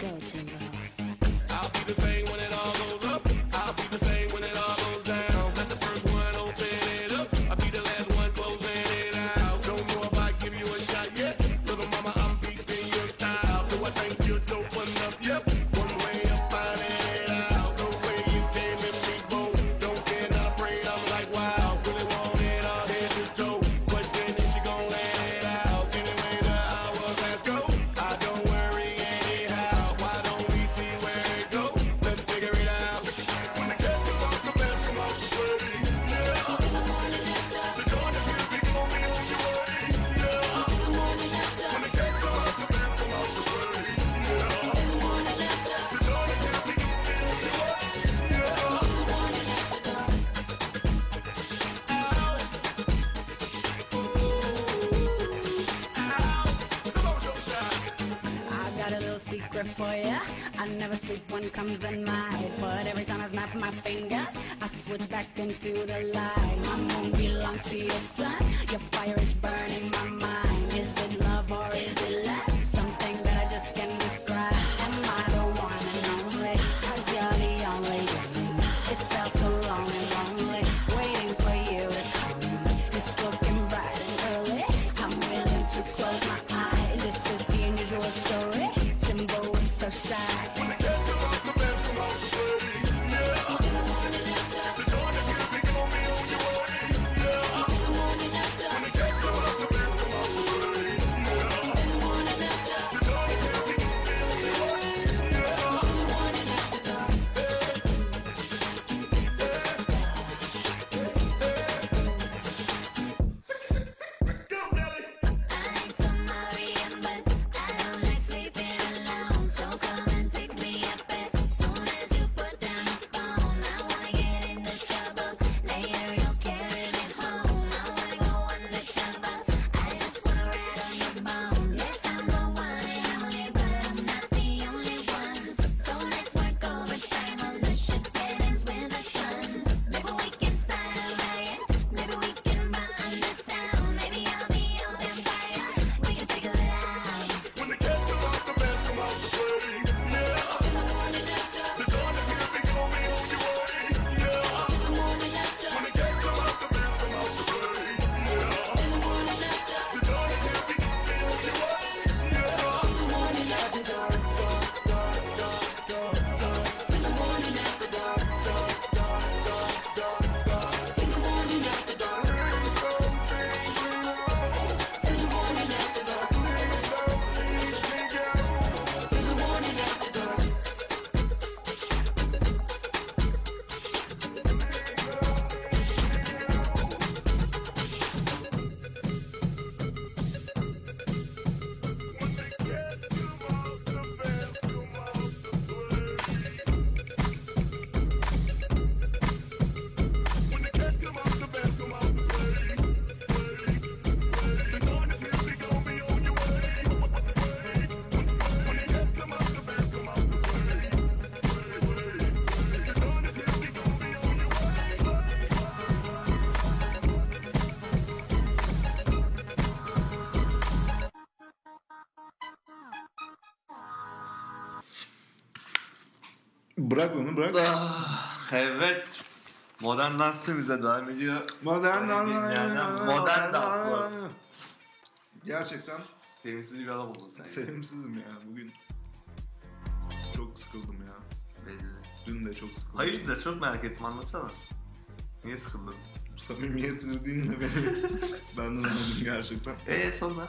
Go, Timbo. for ya. I never sleep when comes the night, but every time I snap my fingers, I switch back into the light. My moon belongs to you Bırak onu bırak. Ah, evet. Modern dans bize devam ediyor. Modern dans. Modern dans. Gerçekten. Sevimsiz bir adam oldun sen. Sevimsizim ya bugün. Çok sıkıldım ya. Belli. Dün de çok sıkıldım. Hayır da çok merak ettim anlatsana. Niye sıkıldın? Samimiyetsizliğinle beni ben de anladım gerçekten. Eee sonra?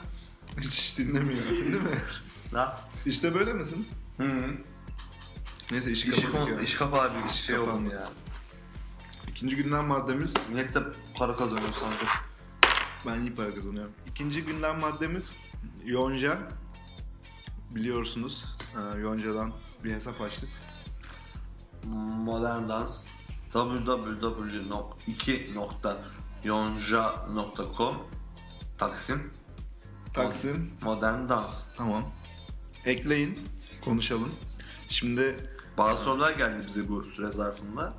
Hiç dinlemiyor değil mi? La. İşte böyle misin? Hı hı. Neyse işi, işi kapadık ya. İş kapa abi iş şey Kapandı. oğlum ya. İkinci gündem maddemiz Millet de para kazanıyor sanki. ben iyi para kazanıyorum. İkinci gündem maddemiz Yonca. Biliyorsunuz e, Yonca'dan bir hesap açtık. Modern dans www.2.yonca.com Taksim Taksim Modern dans. Tamam. Ekleyin, konuşalım. Şimdi bazı sorular geldi bize bu süre zarfında.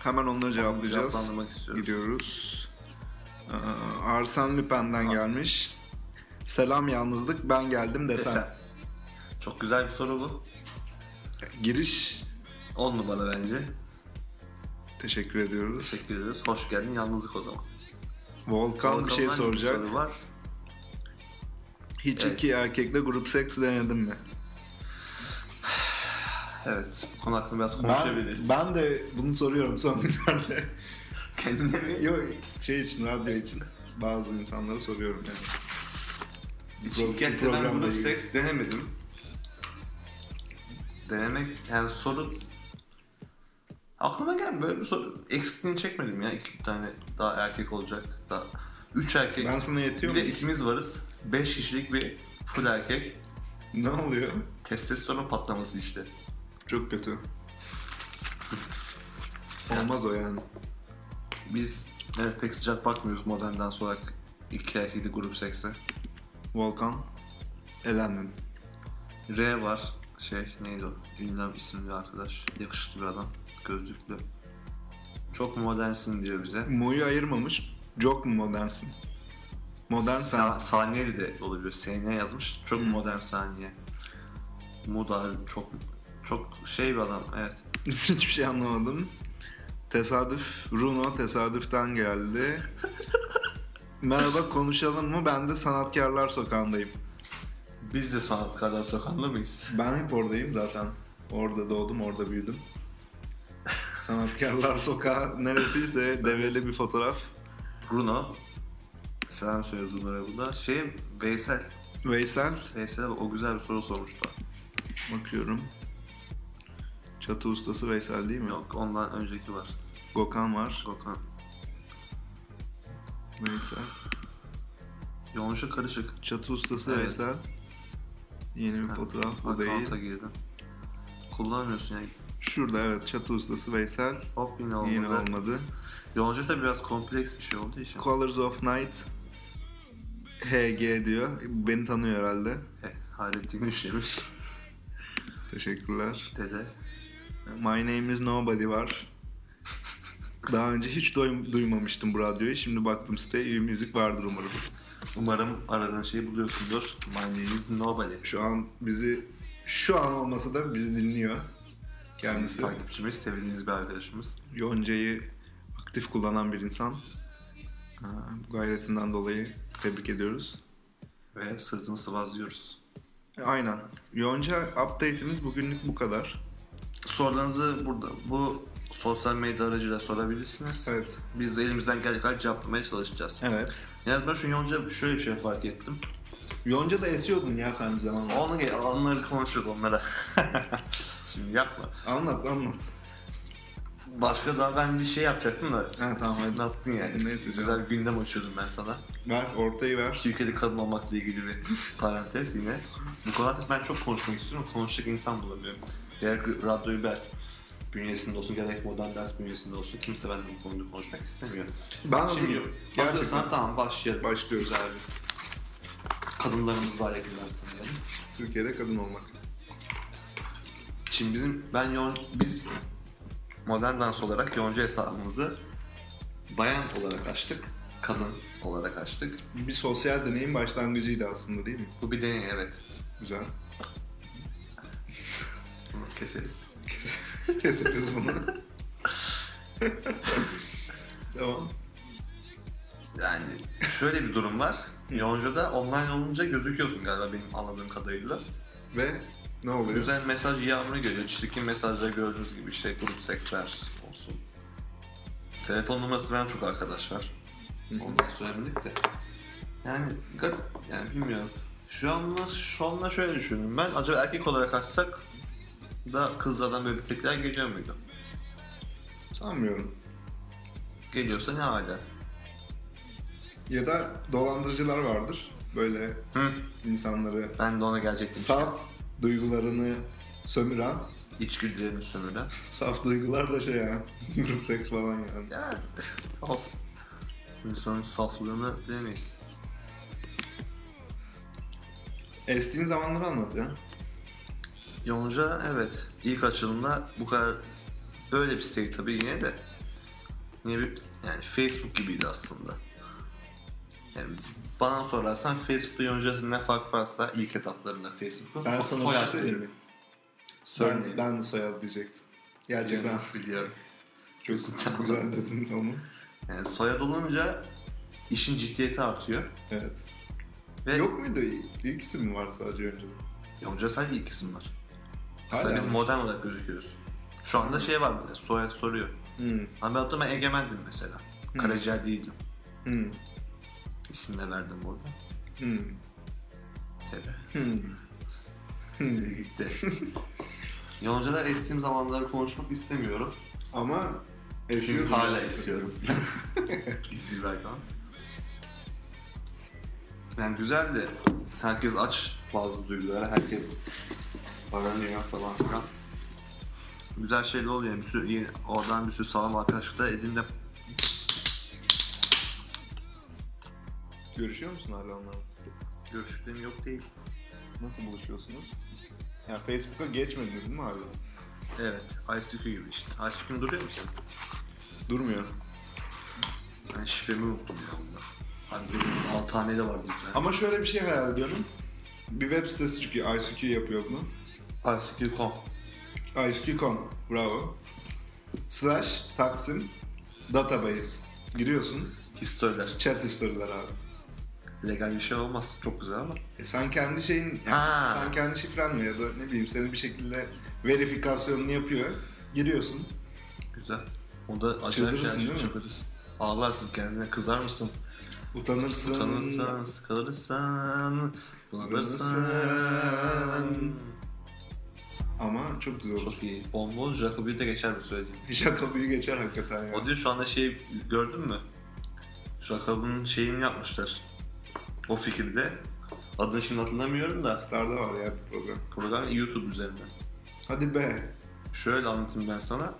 Hemen onları cevaplayacağız. Cevaplandırmak istiyoruz. Gidiyoruz. Ee, Arsen Lupin'den gelmiş. Selam yalnızlık ben geldim desen. desen. Çok güzel bir soru bu. Giriş 10 numara bence. Teşekkür ediyoruz. Teşekkür ederiz. Hoş geldin yalnızlık o zaman. Volkan, Volkan bir şey soracak. Bir soru var. Hiç evet. iki erkekle grup seks denedin mi? Evet. Bu konu hakkında biraz Ben, konuşabiliriz. ben de bunu soruyorum son günlerde. Kendine mi? Yok şey için, radyo için. Bazı insanlara soruyorum yani. İlk ben grup seks denemedim. Denemek yani soru aklıma gelmiyor böyle bir soru eksikliğini çekmedim ya iki tane daha erkek olacak daha üç erkek Ben sana bir yetiyor de mu? ikimiz varız beş kişilik bir full erkek Ne oluyor? testosteron patlaması işte Çok kötü. Olmaz o yani. biz evet, pek sıcak bakmıyoruz modernden sonra iki erkekli grup sekse Volkan elendin. R var şey neydi o ünlem isimli arkadaş yakışıklı bir adam gözlüklü çok modernsin diyor bize Mu'yu ayırmamış. Çok mu modernsin? Modern. Sa- saniye de olabilir. SN yazmış. Çok modern saniye. Muda çok çok şey bir adam. Evet. Hiçbir şey anlamadım. Tesadüf, Runo tesadüften geldi. Merhaba konuşalım mı? Ben de Sanatkarlar Sokağı'ndayım. Biz de sanatkarlar sokağında mıyız? Ben hep oradayım zaten. Orada doğdum, orada büyüdüm. Sanatkarlar Sokağı neresiyse develi bir fotoğraf. Bruno. Selam söylüyoruz bunlara burada. Şey Veysel. Veysel, Veysel o güzel bir soru sormuştu. bakıyorum. Çatı ustası Veysel değil mi? Yok ondan önceki var. Gökhan var. Gökhan. Veysel. Yoğunca karışık. Çatı ustası Evet. Veysel. Yeni bir Ha, fotoğraf bu Account'a değil. girdin. Kullanmıyorsun yani. Şurada evet çatı ustası Veysel. Hop yine olmadı. Yine olmadı. Yoğunca da biraz kompleks bir şey olduğu için. Colors of Night HG diyor. Beni tanıyor herhalde. He, Hayrettin Güçlemiş. Teşekkürler. Dede. My name is Nobody var. Daha önce hiç duy- duymamıştım bu radyoyu. Şimdi baktım siteye iyi müzik vardır umarım. Umarım aradığın şeyi buluyorsundur. My name is nobody. Şu an bizi şu an olmasa da bizi dinliyor. Kendisi Takipçimiz, sevdiğiniz bir arkadaşımız. Yonca'yı aktif kullanan bir insan. Ha, Bu gayretinden dolayı tebrik ediyoruz. Ve sırtını sıvazlıyoruz. E, Aynen. Yonca update'imiz bugünlük bu kadar. Sorularınızı burada bu sosyal medya aracıyla sorabilirsiniz. Evet. Biz de elimizden geldiği kadar cevaplamaya çalışacağız. Evet. Yalnız ben şu Yonca şöyle bir şey fark ettim. Yonca da esiyordun ya sen bir zamanlar. Onu onları konuşuruz onlara. Şimdi yapma. Anlat anlat. Başka daha ben bir şey yapacaktım da. Ha, tamam, hadi. Ne yaptın yani? Neyse canım. Güzel bir gündem açıyordum ben sana. Ver ortayı ver. Türkiye'de kadın olmakla ilgili bir parantez yine. Bu hakkında ben çok konuşmak istiyorum. Konuşacak insan bulamıyorum. Gerek radyoyu ben bünyesinde olsun, gerek modern ders bünyesinde olsun. Kimse benden bu konuda konuşmak istemiyor. Ben Şimdi hazırım. Gerçekten. Tamam başlayalım. Başlıyoruz. Bir. Kadınlarımızı daha yakından tanıyalım. Türkiye'de kadın olmak. Şimdi bizim, ben yoğun, biz modern dans olarak yoğuncu hesabımızı bayan olarak açtık. Kadın olarak açtık. Bir sosyal deneyin başlangıcıydı aslında değil mi? Bu bir deney evet. Güzel. Keseriz. Keseriz bunu. tamam. Yani şöyle bir durum var. Yoğuncuda online olunca gözüküyorsun galiba benim anladığım kadarıyla. Ve ne oluyor? Güzel mesaj yağmuru geliyor. Çirkin mesajlar gördüğünüz gibi işte grup seksler olsun. Telefon numarası veren çok arkadaş var. Ondan söylemedik de. Yani garip yani bilmiyorum. Şu anla, şu anla şöyle düşünüyorum ben. Acaba erkek olarak açsak da kızlardan böyle bir tekrar geliyor muydu? Sanmıyorum. Geliyorsa ne hala? Ya da dolandırıcılar vardır. Böyle Hı. insanları Ben de ona gelecektim. saf duygularını sömüren, İçgüdülerini sömüren. saf duygular da şey ya, grup seks falan yani. Yani olsun. İnsanın saflığını bilemeyiz. Estiğin zamanları anlat ya. Yonca evet ilk açılımda bu kadar böyle bir site tabii yine de yine bir yani Facebook gibiydi aslında. Yani bana sorarsan Facebook'ta Yonca'sının ne fark varsa ilk etaplarında Facebook'un Ben sana soyad şey mi? Ben, ben de soyad diyecektim. Gerçekten biliyorum. çok güzel dedin onu. Yani soyad olunca işin ciddiyeti artıyor. Evet. Ve Yok muydu? İlk isim mi var sadece önce? Yonca sadece ilk isim var. Hala Aslında biz mı? modern olarak gözüküyoruz. Şu anda şey var böyle soyad soruyor. Hmm. Ama ben atıyorum ben egemendim mesela. Karaciğer değildim. Hmm. İsim de verdim burada. Hmm. Dede. Hmm. Hmm. Gitti. Yonca'da estiğim zamanları konuşmak istemiyorum. Ama Çünkü esiyor. hala istiyorum. Bir rakam. Yani güzeldi. Herkes aç bazı duygulara. Herkes aranıyor falan filan. Güzel şeyler oluyor. Bir sürü, yeni- oradan bir sürü sağlam arkadaşlıklar edindim. Görüşüyor musun hala onlarla? Görüştüklerim yok değil. Nasıl buluşuyorsunuz? Ya Facebook'a geçmediniz değil mi abi? Evet. ICQ gibi işte. ICQ'un duruyor mu senin? Durmuyor. Ben şifremi unuttum ya bunda. Hani benim 6 tane de vardı bir tane. Ama şöyle bir şey hayal ediyorum. Bir web sitesi çıkıyor. ICQ yapıyor bunu. ICQ.com ICQ.com. Bravo. Slash Taksim Database. Giriyorsun. Historiler. Chat historiler abi. Legal bir şey olmaz. Çok güzel ama. E sen kendi şeyin, yani Ha. sen kendi şifrenle ya da ne bileyim seni bir şekilde verifikasyonunu yapıyor. Giriyorsun. Güzel. O da acayip Çıldırırsın değil mi? Çıldırırsın. Ağlarsın kendine kızar mısın? Utanırsın. Utanırsan, sıkılırsan, bunalırsan. Bunalırsan. Ama çok güzel olur. Çok iyi. Bonbon Jacobi'de geçer bu söylediğim. Jacob'u geçer hakikaten ya. O diyor şu anda şey gördün mü? Jacob'un şeyini yapmışlar. O fikirde. Adını şimdi hatırlamıyorum da. Star'da var ya bir program. Program YouTube üzerinden. Hadi be. Şöyle anlatayım ben sana.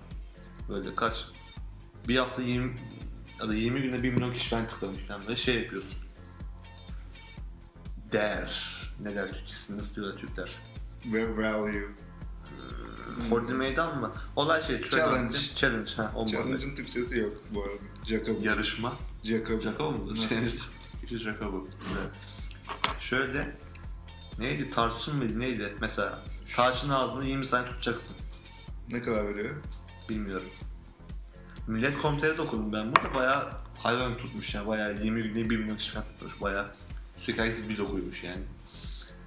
Böyle kaç? Bir hafta 20 ya da 20 günde 1 milyon kişi falan tıklamış. Yani şey yapıyorsun. Der. Ne der Türkçesini nasıl diyorlar Türkler? Ve value. Hordi meydan mı? Olay şey. Challenge. anlatayım. Challenge. Ha. Challenge'ın Türkçesi yok bu arada. Jacob. Yarışma. Jacob. Jacob mu? Challenge. İşte Jacob. Güzel. Şöyle. Neydi? Tarçın mıydı? Neydi? Mesela tarçın ağzını 20 saniye tutacaksın. Ne kadar veriyor? Bilmiyorum. Millet Komiteri de okudum ben burada. Bayağı hayvan tutmuş yani. Bayağı 20 günde 1 milyon kişi falan tutmuş. Bayağı sürekli bir dokuymuş yani.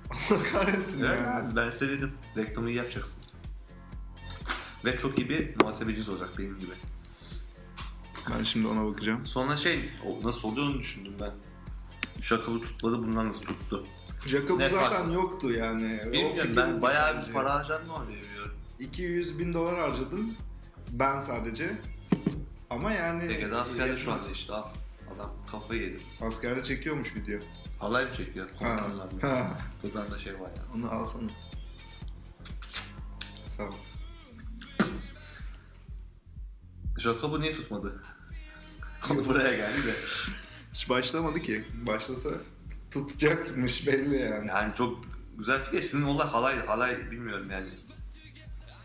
Allah kahretsin ya. abi, ben size dedim. Reklamı iyi yapacaksınız. Ve çok iyi bir muhasebeciniz olacak benim gibi. Ben şimdi ona bakacağım. Sonra şey, o nasıl oluyor onu düşündüm ben. Şakalı tutmadı, bundan nasıl tuttu? Jacob Ne zaten fark? yoktu yani. O Bilmiyorum ben bayağı sadece. bir para harcadım o diye biliyorum. 200 bin dolar harcadım. Ben sadece. Ama yani... Ege'de askerde şu anda yetmez. işte al. Adam kafayı yedi. Askerde çekiyormuş video. Halay mı çekiyor? Ha. Buradan da şey var ya. Onu alsana. Sağ ol. Jacob'u niye tutmadı? Konu buraya geldi de. Hiç başlamadı ki. Başlasa tutacakmış belli yani. Yani çok güzel fikir. Sizin olay halay, halay bilmiyorum yani.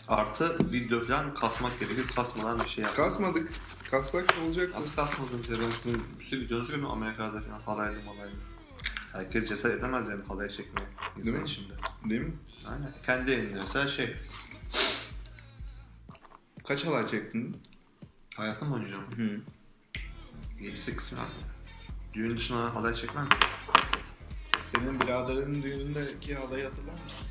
Artı video falan kasmak gerekiyor. Kasmadan bir şey yapmak. Kasmadık. Kassak olacaktı. Nasıl kasmadınız ya? Ben sizin bir sürü videonuzu gördüm Amerika'da falan halaylı malaylı. Herkes cesaret edemez yani halay çekmeye Değil insan mi? içinde. Değil mi? Aynen. Kendi evinde mesela şey. Kaç halay çektin? Hayatım boyunca mı? Hı. 7-8 falan. Düğün dışında halay çekmem. Senin biraderinin düğünündeki halayı hatırlar mısın?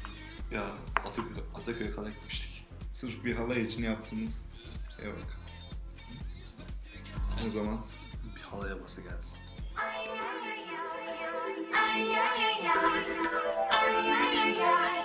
Ya Ataköy, Ataköy'e kadar gitmiştik. Sırf bir halay için yaptığımız şeye bak. O zaman Bir halay havası gelsin. You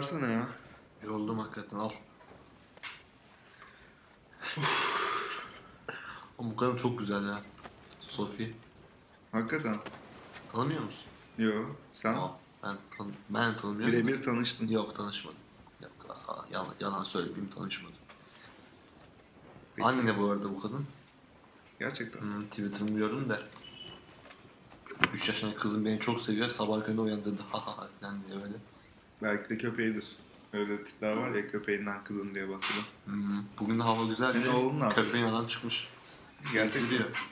versene ya. Yoruldum hakikaten al. Ama bu kadın çok güzel ya. Sophie. Hakikaten. Tanımıyor musun? Yo sen Aa, ben, tan ben tanımıyorum. birebir tanıştın. Yok tanışmadım. Yok, aha, yalan, yalan söyleyeyim tanışmadım. Peki. Anne bu arada bu kadın. Gerçekten. Hmm, Twitter'ını gördüm de. 3 yaşındaki kızım beni çok seviyor. Sabah köründe uyandırdı. Ha ha ha falan diye böyle. Belki de köpeğidir. Öyle tipler var ya köpeğinden kızım diye bahseden. Hmm, Bugün de hava güzel. Senin oğlun ne yapıyor? Köpeğin adam çıkmış. Gerçekten. Gidiyor.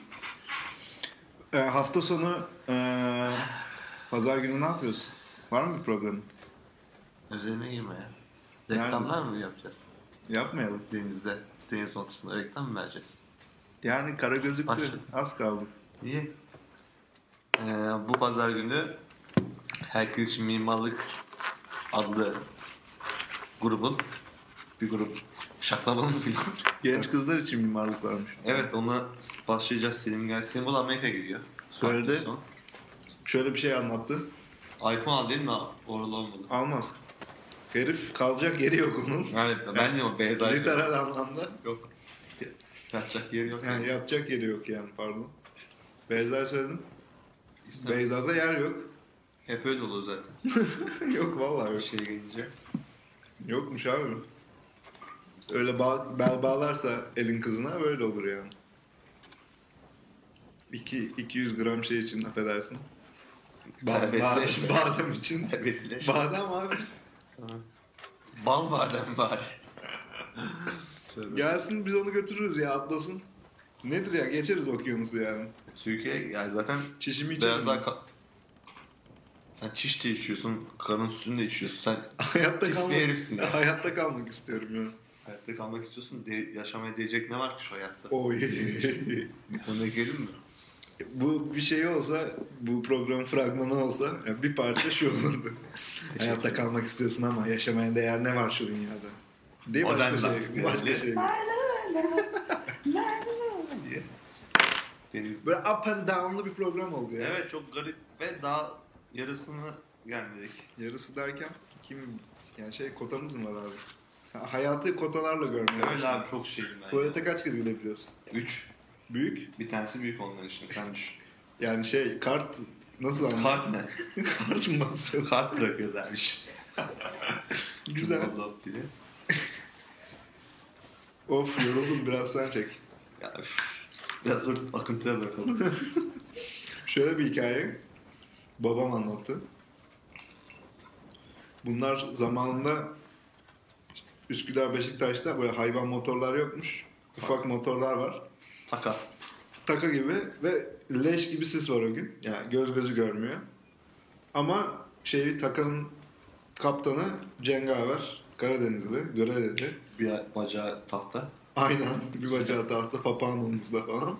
Ee, hafta sonu ee, pazar günü ne yapıyorsun? Var mı bir programın? Özelime girme ya. Reklamlar mı yapacağız? Yapmayalım. Denizde, deniz ortasında reklam mı vereceğiz? Yani kara gözüktü. Başla. Az kaldı. İyi. Ee, bu pazar günü Herkes için Mimarlık adlı grubun bir grup şaklamalı mı filan? Genç kızlar için mimarlık varmış. evet ona başlayacağız Selim gel. Selim bu da Amerika gidiyor. Söyledi. Şöyle bir şey anlattı. iPhone al değil mi? Oralı olmadı. Almaz. Herif kalacak yeri yok onun. Yani ben de o beyaz. Literal anlamda. Yok. Kaçacak yeri yok. Yani yatacak yeri yok yani pardon. Beyza söyledim. İstemem. Beyza'da yer yok. Hep öyle olur zaten. yok vallahi Bir şey gelince. Yokmuş abi. Öyle bağ, bel bağlarsa elin kızına böyle olur yani. 2 200 gram şey için affedersin. Ba- Terbiyesizleşme. badem, badem için. Terbiyesizleşme. badem abi. Bal badem bari. Gelsin biz onu götürürüz ya atlasın. Nedir ya geçeriz okyanusu yani. Türkiye yani zaten Çişimi içerim. beyazlar ka- Sen çiş de içiyorsun, karın sütünü de içiyorsun. Sen hayatta pis bir kalmak, herifsin ya. hayatta kalmak istiyorum ya. hayatta kalmak istiyorsun. De, yaşamaya değecek ne var ki şu hayatta? Oy. Bir konuya girelim mi? bu bir şey olsa, bu program fragmanı olsa yani bir parça şu olurdu. Hayatta kalmak istiyorsun ama yaşamaya değer ne var şu dünyada? Değil mi? Modern Başka şey. Başka şey. Deniz. Böyle up and down'lı bir program oldu ya. Evet çok garip ve daha yarısını gelmedik. Yarısı derken kim yani şey kotamız mı var abi? Sen hayatı kotalarla görmeye Öyle başladın. abi çok şeyim ben. Tuvalete kaç kez gidebiliyorsun? Üç. Büyük. Bir tanesi büyük onların için. Sen düşün. Yani şey kart nasıl anladın? Kart ne? kart mı basıyorsun? Kart bırakıyoruz abi. Güzel. Kızıl diye. Of yoruldum biraz sen çek. Ya. Biraz dur akıntıya bırakalım. Şöyle bir hikaye. Babam anlattı. Bunlar zamanında Üsküdar Beşiktaş'ta böyle hayvan motorlar yokmuş. Ufak motorlar var. Taka. Taka gibi ve leş gibi sis var o gün. Yani göz gözü görmüyor. Ama şeyi takanın kaptanı Cengaver Karadenizli, Göreleli. Bir bacağı tahta. Aynen bir bacağı tahta papağan omuzda falan.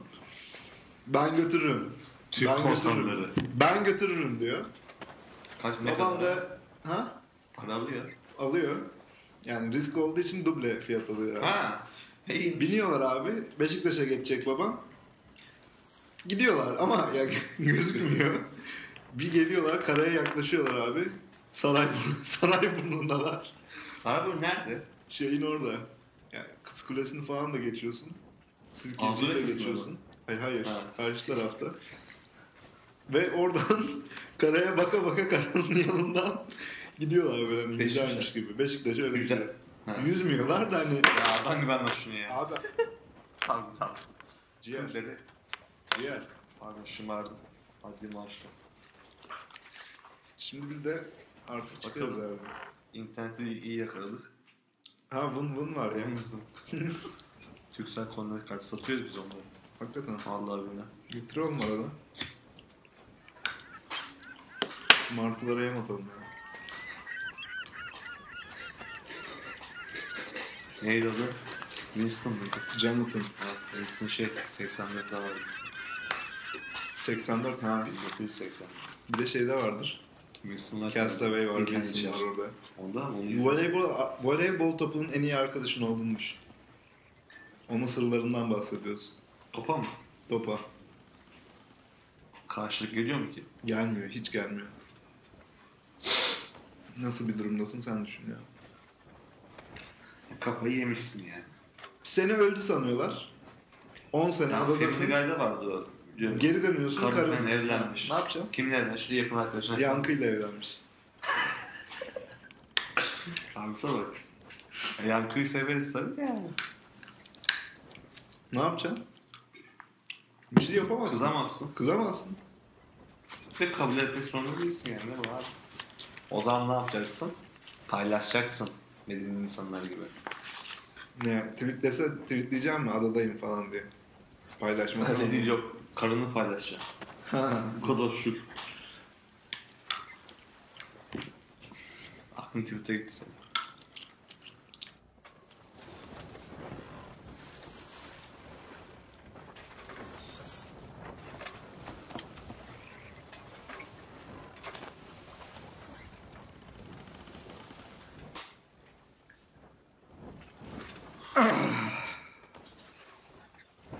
Ben götürürüm. Türk ben korsanları. götürürüm. Ben götürürüm diyor. Kaç ne Babam kadar? da ha Para alıyor. alıyor. Yani risk olduğu için duble fiyat alıyor. abi. Ha. İyi. Biniyorlar abi. Beşiktaş'a geçecek babam. Gidiyorlar ama ya gözükmüyor. Bir geliyorlar karaya yaklaşıyorlar abi. Saray Sarayburnu'ndalar. Sarayburnu nerede? Şeyin orada. Yani Kız Kulesi'ni falan da geçiyorsun. Yakasında geçiyorsun. mı? Hayır hayır. Ha. Karşı tarafta. Ve oradan karaya baka baka karanın yanından gidiyorlar böyle hani güzelmiş gibi. Beşiktaş'a öyle Güzel. gidiyor. Ha. Yüzmüyorlar da hani Ya hangi ben şunu ya? abi Tamam tamam. ciğer Dedi. ciğer. Pardon şımardım. Haddimi aştım. Şimdi biz de artık Bakalım. abi. İnternette iyi yakaladık. Ha bun bun var ya. Türksel konuları kaç satıyoruz biz onları. Hakikaten. Vallahi billahi. Getir oğlum arada. Martılara yem atalım ya. Neydi adı? Winston mıydı? Jonathan. Ha, Winston şey 84'de vardı. 84 ha. 1980. Bir de şeyde vardır. Winston'lar Castaway var. Winston var. orada. Onda onu izledim. Voleybol, voleybol topunun en iyi arkadaşın olduğunmuş. Onun sırlarından bahsediyoruz. Topa mı? Topa. Karşılık geliyor mu ki? Gelmiyor, hiç gelmiyor. Nasıl bir durumdasın sen düşün ya. Kafayı yemişsin yani. Seni öldü sanıyorlar. 10 sene Ya Family adadasın. Guy'da vardı o. Geri dönüyorsun Karın karın. evlenmiş. Ne yapacaksın? Kimle evlenmiş? Şu yakın arkadaşına. Yankıyla evlenmiş. Kanksa bak. Yankıyı severiz tabii yani. Ne yapacaksın? Bir şey yapamazsın. Kızamazsın. Kızamazsın. Ve kabul etmek zorunda değilsin yani. Ne var? O zaman ne yapacaksın? Paylaşacaksın. Medeni insanlar gibi. Ne? Tweetlese tweetleyeceğim mi adadayım falan diye. Paylaşma. Öyle değil yok. Karını paylaşacaksın. Ha. Bu kadar şu. Aklın tweet'e gitti senin.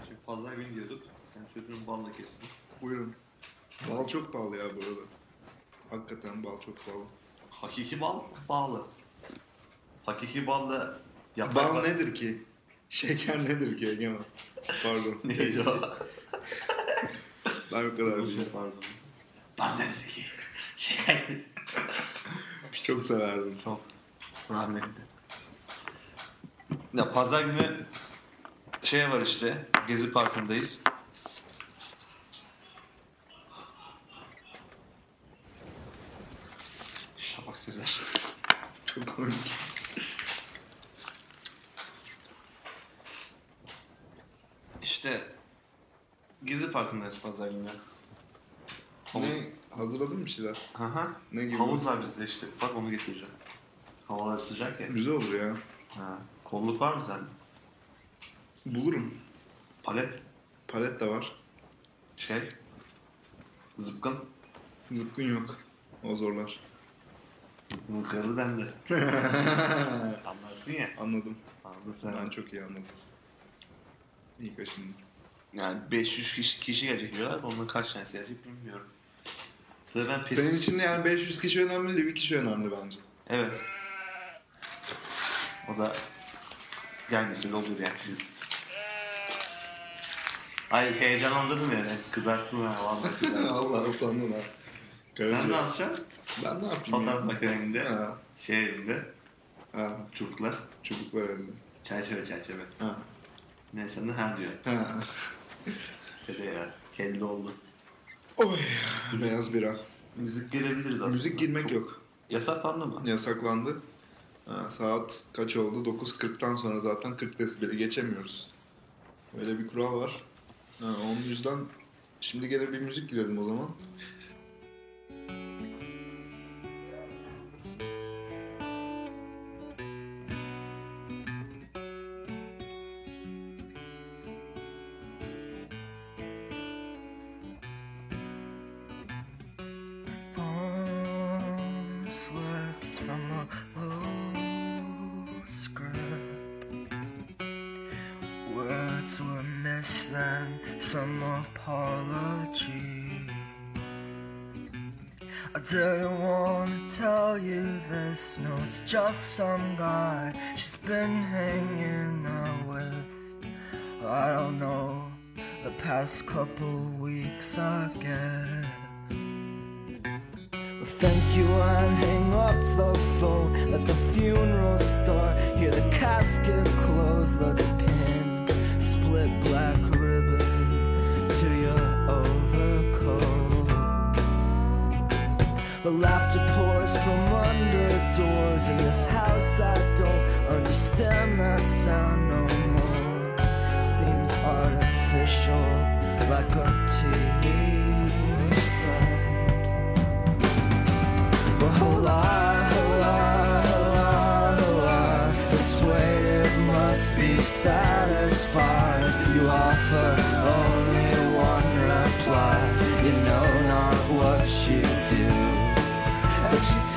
Şimdi pazar günü diyorduk. Sen çocuğun balla kestin. Buyurun. Bal çok pahalı ya bu arada. Hakikaten bal çok pahalı. Hakiki bal bağlı. Hakiki balla yaprak Bal nedir ki? Şeker nedir ki Egemen? Pardon. Neydi o? Ben o kadar değilim. pardon. Bal nedir ki? Şey. Çok severdim. Çok rahmetli. Ya pazar günü şey var işte. Gezi Parkı'ndayız. Sezer. Çok komik. İşte Gezi Parkı'ndayız pazar günü. Havuz. Ne? Hazırladın mı bir şeyler? Aha. Ne gibi? Havuz var bizde işte. Bak onu getireceğim. Havalar sıcak ya. Güzel olur ya. Ha. Kolluk var mı sende? Bulurum. Palet. Palet de var. Şey. Zıpkın. Zıpkın yok. O zorlar. Zıpkın kralı bende. Anlarsın ya. Anladım. Anladın sen. Ben çok iyi anladım. İyi kaşındım. Yani 500 kişi, kişi gelecek diyorlar. Onların kaç tanesi gelecek bilmiyorum. Tabii ben pes... Senin için de yani 500 kişi önemli değil, bir kişi önemli bence. Evet. O da gelmesi de olur yani. Ay heyecanlandırdım yani. Kızarttım ha vallahi kızarttım. Allah utandın ha. Sen ne yapacaksın? Ben ne yapayım Fotoğraf ya? Ha. şey elimde, Ha. çubuklar, Çubuklar elde. çerçeve çerçeve. Ha. Neyse ne ha diyor. Ha. Dede ya, kelle oldu. Oy. Beyaz bira. Müzik girebiliriz aslında. Müzik girmek Çok- yok. Yasaklandı mı? Yasaklandı. Ha, saat kaç oldu? 9.40'tan sonra zaten 40 desibeli geçemiyoruz. Öyle bir kural var. Ha, onun yüzden şimdi gene bir müzik girelim o zaman. From a loose grip. Words were missed, then some apology. I didn't want to tell you this. No, it's just some guy she's been hanging out with. I don't know, the past couple weeks, I guess. Well, thank you and hang Let the funeral start. Hear the casket close. Let's pin split black ribbon to your overcoat. But laughter pours from under doors in this house. I don't understand that sound no more. Seems artificial, like a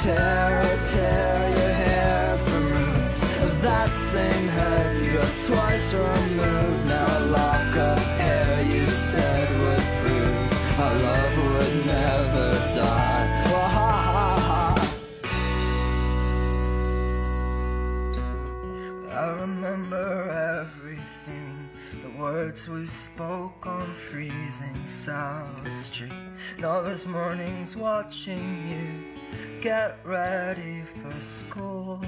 tear, oh, tear your hair from roots of that same head you're twice removed. Now a lock of hair you said would prove our love would never die. Well, ha ha ha. I remember everything, the words we spoke on freezing South Street, and all those mornings watching you get ready for school.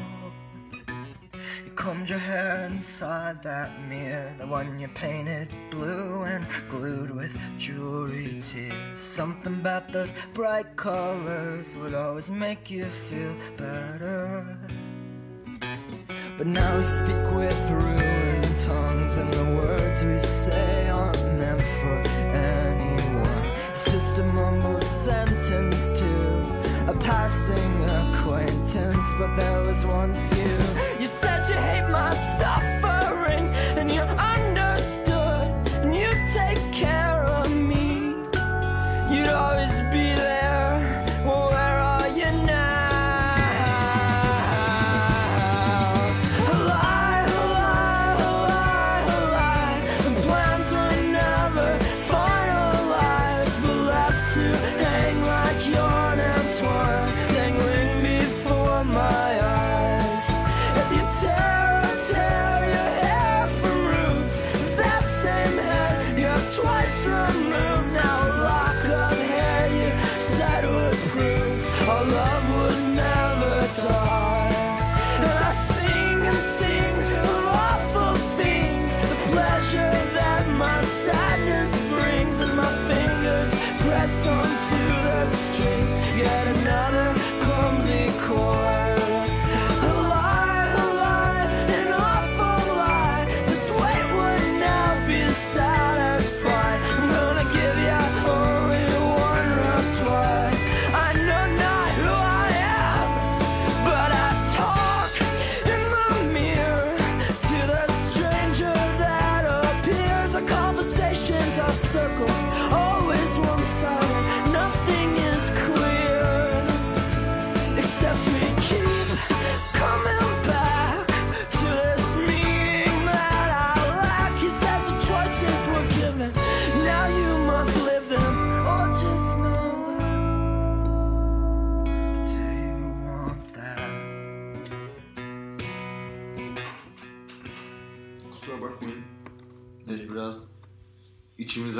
You combed your hair inside that mirror, the one you painted blue and glued with jewelry tears. Something about those bright colors would always make you feel better. But now we speak with ruined tongues, and the words we say aren't meant for anyone. It's just a mumbled sentence passing acquaintance. But there was once you. You said you hate my suffering,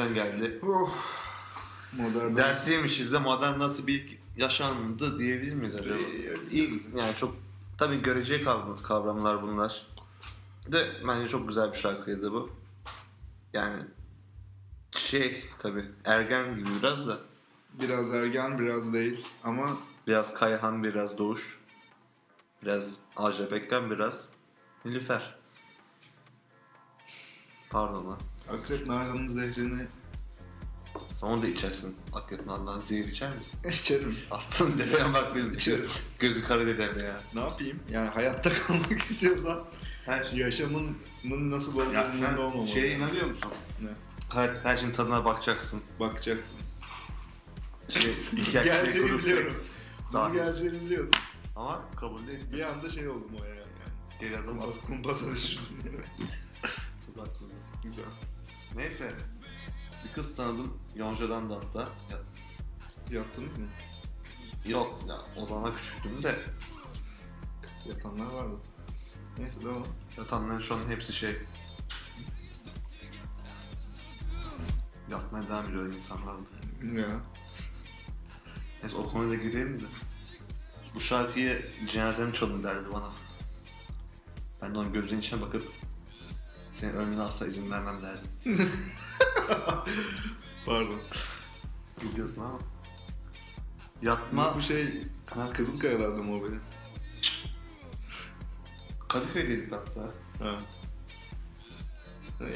içimizden geldi. Of. Modern Dertliymişiz de modern nasıl bir yaşandı diyebilir miyiz acaba? İyi, yani çok tabii görece kavram- kavramlar bunlar. De bence çok güzel bir şarkıydı bu. Yani şey tabii ergen gibi biraz da Biraz ergen biraz değil ama biraz Kayhan biraz Doğuş biraz Ajda Pekkan biraz Nilüfer. Pardon lan. Akrep nardanın zehrini onu da içersin. Hakikaten Allah'ın zehir içer misin? içerim. Aslanın dedem bak benim İçerim. Gözü kara dedem ya. Ne yapayım? Yani hayatta kalmak istiyorsan Her şey. yaşamının nasıl Ya olduğunun sen olmamalı. şeye inanıyor musun? Ne? Her, her şeyin tadına bakacaksın. Bakacaksın. Şey, iki erkek grup biliyorum. Bunu geleceğini biliyordum. Ama kabul değil. Bir anda şey oldum o ya. Yani. Geri adım kumpasa düşürdüm. Tuzak. Güzel. Neyse. Bir kız tanıdım. Yonca'dan da hatta. Ya, Yattınız mı? yok ya o zaman küçüktüm de. Yatanlar vardı. Neyse devam. Yatanların şu an hepsi şey. Yatmaya devam ediyor insanlar. Ya. Neyse o konuya da girelim de. Bu şarkıyı cenazemi çalın derdi bana. Ben de onun gözünün içine bakıp senin ölmene asla izin vermem derdim. Pardon. Gidiyorsun ama. Yatma Bu şey Ha. Kızılkaya'larda mı o benim? Kadıköy'deydik hatta. Ha.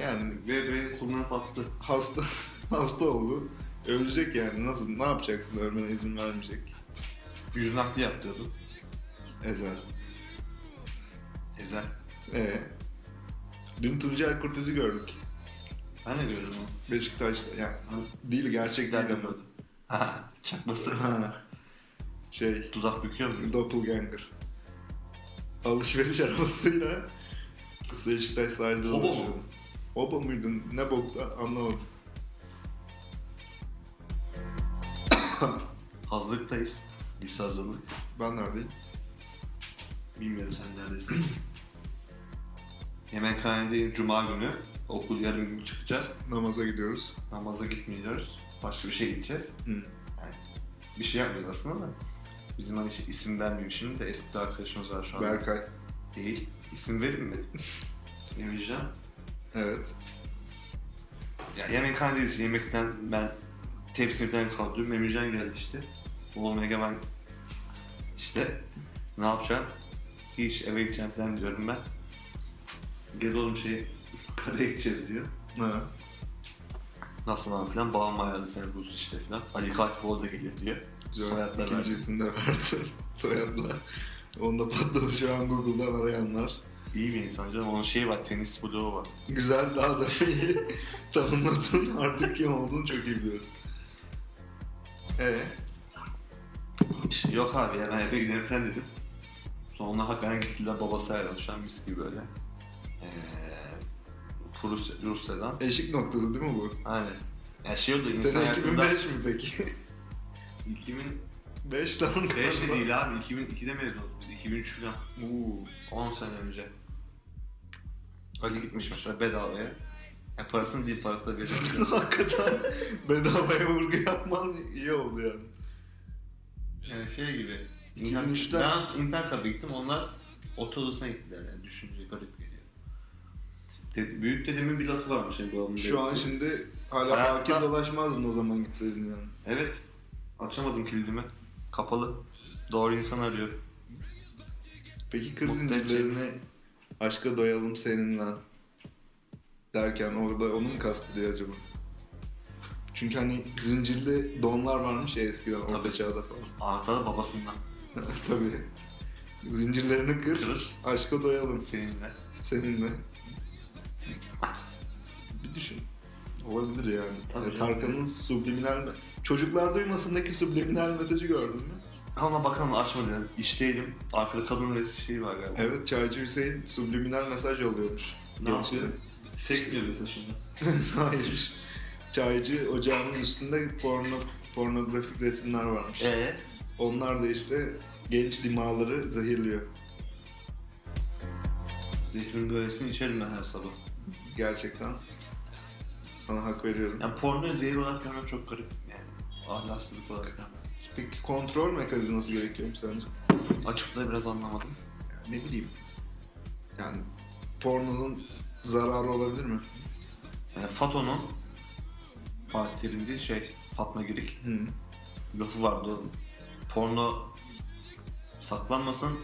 Yani Ve beni kullanıp attı. hasta hasta oldu. Ölecek yani. Nasıl? Ne yapacaksın? Ölmene izin vermeyecek. Yüz nakli yaptırdı. Ezel. Ezel. Ee. Dün Tuncel Kurtiz'i gördük. Ben de gördüm onu. Beşiktaş'ta. Yani değil gerçek değil ama. Ha, çakması. Ha. Şey. Dudak büküyor mu? Doppelganger. Alışveriş arabasıyla Beşiktaş sahilde mu? dolaşıyordu. Hobo muydun? Ne bokta anlamadım. Hazırlıktayız. Lise hazırlık. Ben neredeyim? Bilmiyorum sen neredesin. Yemekhanedeyim Cuma günü. Okul yarım gün çıkacağız. Namaza gidiyoruz. Namaza gitmeyeceğiz. Başka bir şey gideceğiz. Hı. Yani bir şey yapmayacağız aslında da. Bizim hani şey, isim vermeyeyim şimdi de eski bir arkadaşımız var şu an. Berkay. Değil. İsim verir mi? Demeyeceğim. Evet. Ya yemekhanedeyiz. Yemekten ben tepsimden kaldırıyorum. Emircan geldi işte. Oğlum Egemen işte ne yapacağım? Hiç eve gideceğim falan diyorum ben. Gel oğlum şey karaya gideceğiz diyor. Ha. Nasıl abi falan babam ayarladı falan Rus işte falan. Ali Katipoğlu da geliyor diyor. Soyadlar İkinci verdi. isim de verdi. Soyadla. Onda patladı şu an Google'dan arayanlar. İyi bir insan canım. Onun şeyi var, tenis bloğu var. Güzel daha da iyi tanımladın. Artık kim olduğunu çok iyi biliyoruz. Ee, Yok abi ya ben eve gidelim falan dedim. Sonra hakikaten gittiler babası ayrıldı şu an mis gibi böyle. Ee, Rus, Rusya'dan. eşik noktası değil mi bu? Aynen. Ya şey oldu insan Sene hayatında... 2005 mi peki? 2005 5 lan. de değil abi. 2002'de mezun olduk biz. 2003 falan. Uuu. 10 sene önce. Ali gitmiş mesela bedavaya. Ya parasını değil parası da verir. Hakikaten bedavaya vurgu yapman iyi oldu yani. yani şey gibi. 2003'ten Ben internet kafe gittim onlar otobüsüne gittiler yani düşünce garip. De, büyük dedemin bir lafı varmış şey babamın şu an şimdi hala Hayatta- bakir dolaşmazdın o zaman gitseydin yani. Evet. Açamadım kilidimi. Kapalı. Doğru insan arıyor. Peki kır Mutlu zincirlerini aşka doyalım seninle derken orada onu mu kastediyor acaba? Çünkü hani zincirli donlar varmış ya eskiden orta Tabii. çağda falan. Anahtarı babasından. Tabii. Zincirlerini kır, Kırır. aşka doyalım Seninle. seninle. Bir düşün. Olabilir yani. Tabii Ya canım. Tarkan'ın subliminal mi? Çocuklar duymasındaki subliminal mesajı gördün mü? Ama bakalım açmadı yani. İşteydim. Arkada kadın resmi şeyi var galiba. Evet Çaycı Hüseyin subliminal mesaj yolluyormuş. Ne yapıyor? Seks mi yapıyorsun şimdi? Hayır. Çaycı ocağının üstünde porno, pornografik resimler varmış. Eee? Onlar da işte genç dimağları zehirliyor. Zehrin böylesini içerim ben her sabah. Gerçekten. Sana hak veriyorum. Yani pornoyu zehir olarak görmek çok garip yani. Ahlaksızlık olarak. Peki kontrol mekanizması gerekiyor mu sence? Açıklığı biraz anlamadım. Yani ne bileyim. Yani pornonun zararı olabilir mi? Yani Fato'nun Fatih Terim değil şey Fatma Girik Hı. lafı vardı o. Porno saklanmasın,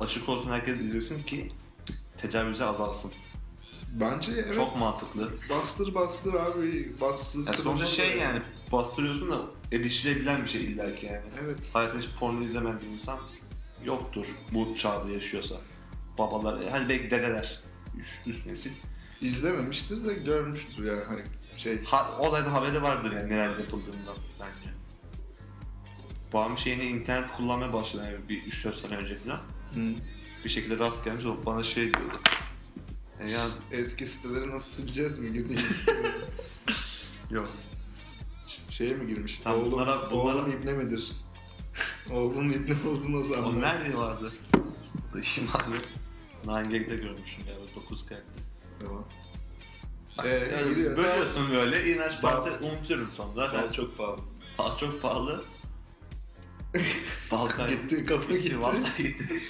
açık olsun herkes izlesin ki tecavüze azalsın. Bence evet. Çok mantıklı. Bastır bastır abi. Bassız. Yani sonuçta şey yani bastırıyorsun da erişilebilen bir şey illaki yani. Evet. Hayatında hiç porno izlemeyen bir insan yoktur bu çağda yaşıyorsa. Babalar, hani belki dedeler, üst, üst nesil. İzlememiştir de görmüştür yani hani şey. Ha, olayda haberi vardır yani neler yapıldığından bence. Babam şeyini internet kullanmaya başladı yani bir 3-4 sene önce falan. Hı. Bir şekilde rast gelmiş o bana şey diyordu. Ya Eski siteleri nasıl sileceğiz mi girdiğimiz siteleri? yok. Şeye mi girmiş? Sen oğlum, bunlara- bunlara- oğlum ibne midir? Oğlum ibne olduğunu o O zaman. nerede vardı? İşim abi. Gag'de görmüşüm galiba 9 kayakta. Tamam. Ee, yani giriyor. Bölüyorsun böyle inanç parti unutuyorum sonra. Zaten çok pahalı. Bal çok pahalı. Balkan Gitti kafa gitti. Vallahi gitti.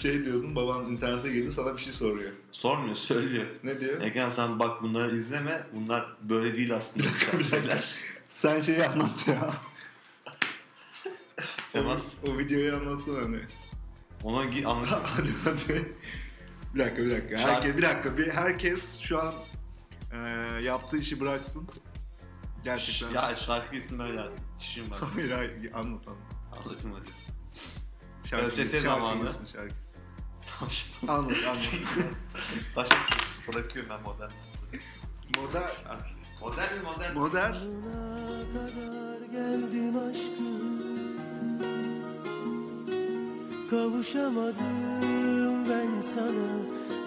Şey diyordun baban internete girdi sana bir şey soruyor. Sormuyor, söylüyor. Ne diyor? Egen sen bak bunları izleme. Bunlar böyle değil aslında. Bir dakika. Sen şeyi anlat ya. Temas. O, o videoyu anlatsana hani. Ona gi- anlatayım. hadi hadi. Bir dakika bir dakika. Herkes, bir dakika. Bir, herkes şu an e, yaptığı işi bıraksın. Gerçekten. ya şarkı isim öyle yani. Çişim var. Hayır hayır anlat anlat. Anlatayım hadi. Şarkı, ÖSS zamanı. şarkı. Tamam. Anlat anlat. Başka bırakıyorum ben modern müziği. Moda Modern mi modern? modern kadar geldim aşkım Kavuşamadım ben sana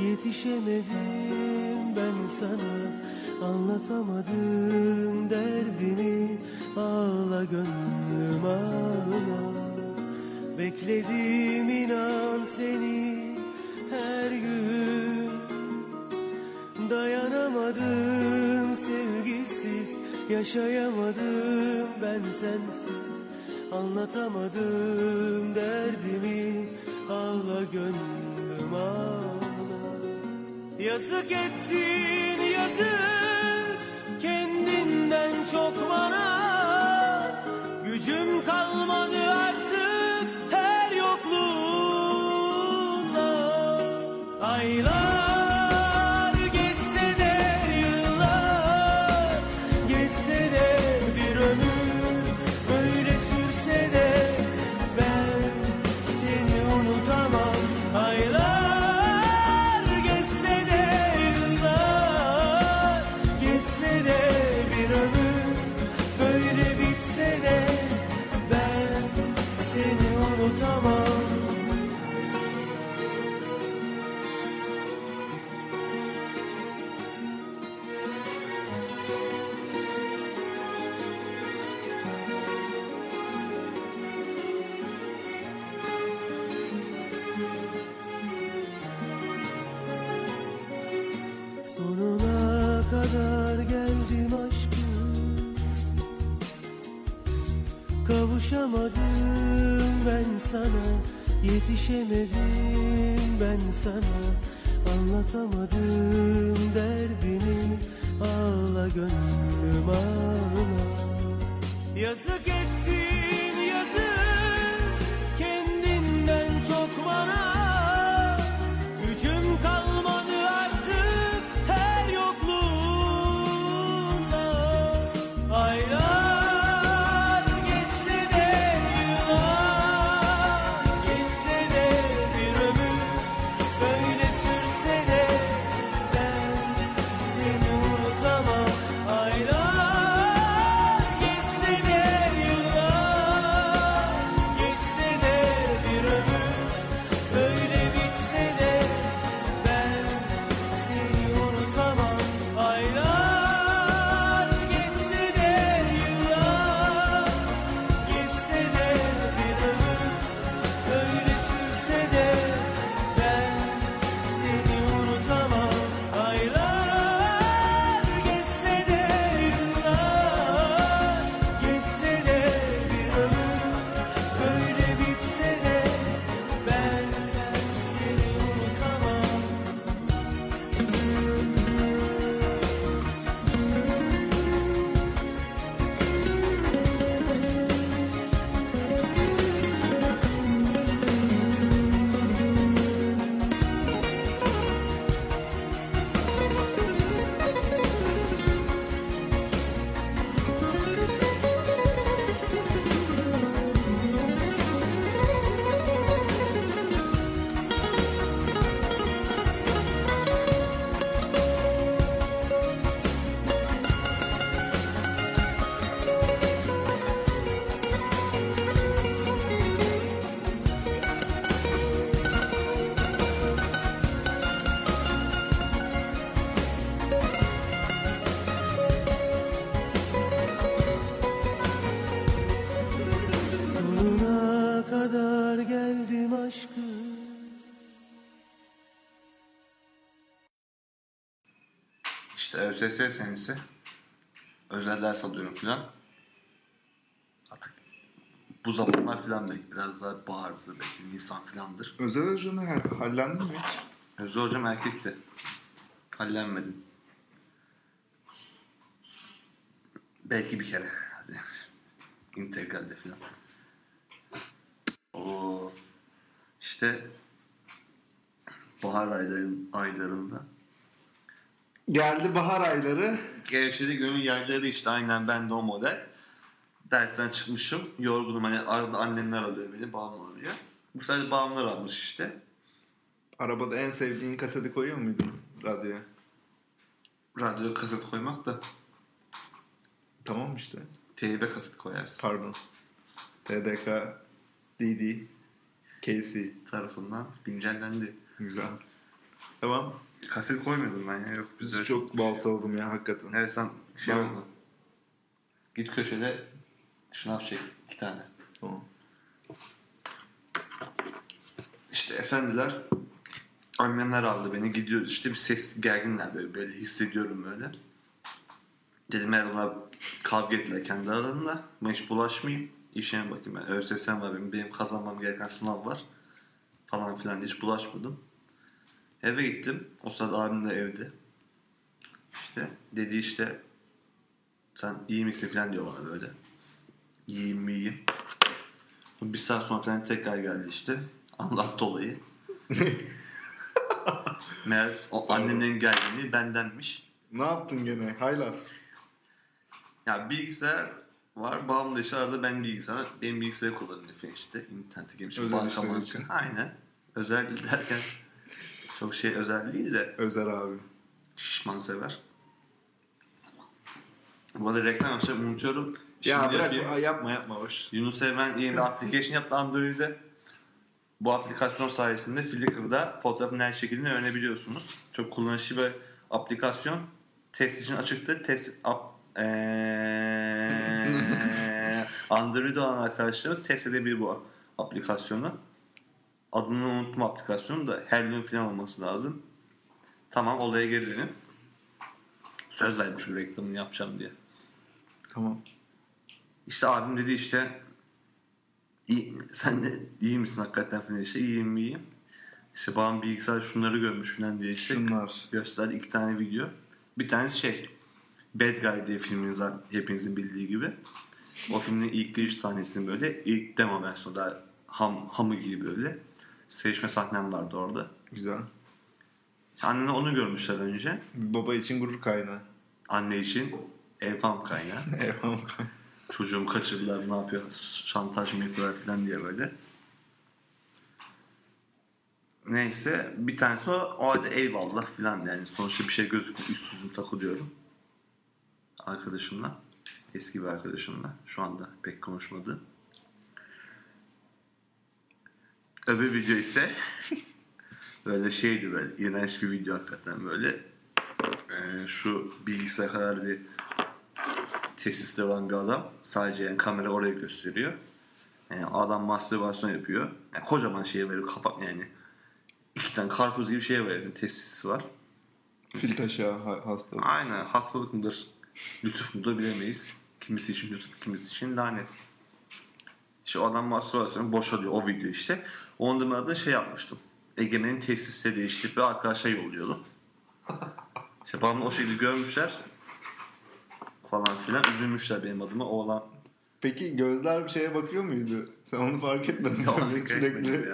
Yetişemedim ben sana Anlatamadım derdimi Ağla gönlüm ağla Bekledim inan seni her gün. Dayanamadım sevgisiz Yaşayamadım ben sensiz. Anlatamadım derdimi Ağla gönlüm ağla. Yazık ettin yazık Kendinden çok bana Sonuna kadar geldim aşkım. Kavuşamadım ben sana Yetişemedim ben sana. Anlatamadım derdimi Ağla gönlüm ağla. Yazık ÖSS senesi. Özel ders alıyorum filan. Artık bu zamanlar filan belki biraz daha bahardır belki Nisan filandır. Özel ajanı ha- hallendi mi hiç? Özde hocam erkekti. Hallenmedim. Belki bir kere. Hadi. İntegralde filan. O işte bahar ayların, aylarında Geldi bahar ayları. Gevşedi gönül yerleri işte aynen ben de o model. Dersten çıkmışım. Yorgunum hani arada annemler alıyor beni. Babam arıyor. Bu sefer babamlar almış işte. Arabada en sevdiğin kaseti koyuyor muydun radyoya? Radyoya kaset koymak da Tamam işte. teybe kaset koyarsın. Pardon. TDK, DD, KC. tarafından güncellendi. Güzel. Tamam. Kaset koymuyordum ben ya. Yok bizde Biz çok baltaladım ya hakikaten. Evet sen şey Ben- oldu. Git köşede şınav çek. iki tane. Tamam. İşte efendiler Annemler aldı beni gidiyoruz işte bir ses gerginler böyle belli hissediyorum böyle. Dedim eğer onlar kavga ettiler kendi aralarında. Ben hiç bulaşmayayım. İşine bakayım ben. ÖSS'm var benim. Benim kazanmam gereken sınav var. Falan filan hiç bulaşmadım. Eve gittim. O sırada abim de evde. İşte dedi işte sen iyi misin falan diyor bana böyle. İyiyim iyiyim. Bir saat sonra falan tekrar geldi işte. Anlattı olayı. Meğer o annemlerin gerginliği bendenmiş. Ne yaptın gene? Haylaz. Ya bilgisayar var. Babam da işte arada ben bilgisayar. Benim bilgisayarı kullanıyor falan işte. İnternete girmiş. Özel işler için. Aynen. Özel derken çok şey özel değil de Özer abi. şişman sever. Bu arada reklam yapacağım unutuyorum. Ya Şimdi bırak yapayım. Yapma yapma boş. Yunus Evren yeni application yaptı Android'de. Bu aplikasyon sayesinde Flickr'da fotoğrafın her şeklini öğrenebiliyorsunuz. Çok kullanışlı bir aplikasyon. Test için açıktı. Test ap, eee, Android olan arkadaşlarımız test edebilir bu aplikasyonu. Adını unutma aplikasyonu da Helium falan olması lazım. Tamam olaya geri dönün. Söz vermiş reklamını yapacağım diye. Tamam. İşte abim dedi işte iyi, sen de iyi misin hakikaten falan işte iyiyim iyiyim. İşte babam bilgisayar şunları görmüş falan diye işte Şunlar. gösterdi iki tane video. Bir tanesi şey Bad Guy diye filminiz var hepinizin bildiği gibi. O filmin ilk giriş sahnesinin böyle ilk demo versiyonu daha ham, hamı gibi böyle. Sevişme sahnem vardı orada. Güzel. Annene onu görmüşler önce. Baba için gurur kaynağı. Anne için evham kaynağı. Eyvallah. Çocuğumu kaçırdılar ne yapıyor şantaj mı yapıyorlar falan diye böyle. Neyse bir tanesi o, o halde eyvallah falan yani sonuçta bir şey gözükmüyor üstsüzüm takılıyorum. Arkadaşımla. Eski bir arkadaşımla. Şu anda pek konuşmadı. Öbür video ise böyle şeydi böyle iğrenç bir video hakikaten böyle. Ee, şu bilgisayar kadar bir tesiste olan bir adam. Sadece yani kamera oraya gösteriyor. Yani adam mastürbasyon yapıyor. Yani kocaman şeye veriyor kapak yani. İki tane karpuz gibi şeye veriyor. Tesisi var. Fil taşı ha- hastalık. Aynen hastalık mıdır? Lütuf mudur bilemeyiz. Kimisi için lütuf, kimisi için lanet. İşte o adam mastürbasyonu boşalıyor o video işte. Onun da şey yapmıştım. Egemen'in tesiste değiştirip bir arkadaşa yolluyordum. İşte bana o şekilde görmüşler falan filan üzülmüşler benim adıma. Oğlan Peki gözler bir şeye bakıyor muydu? Sen onu fark etmedin. Mi? Sürekli.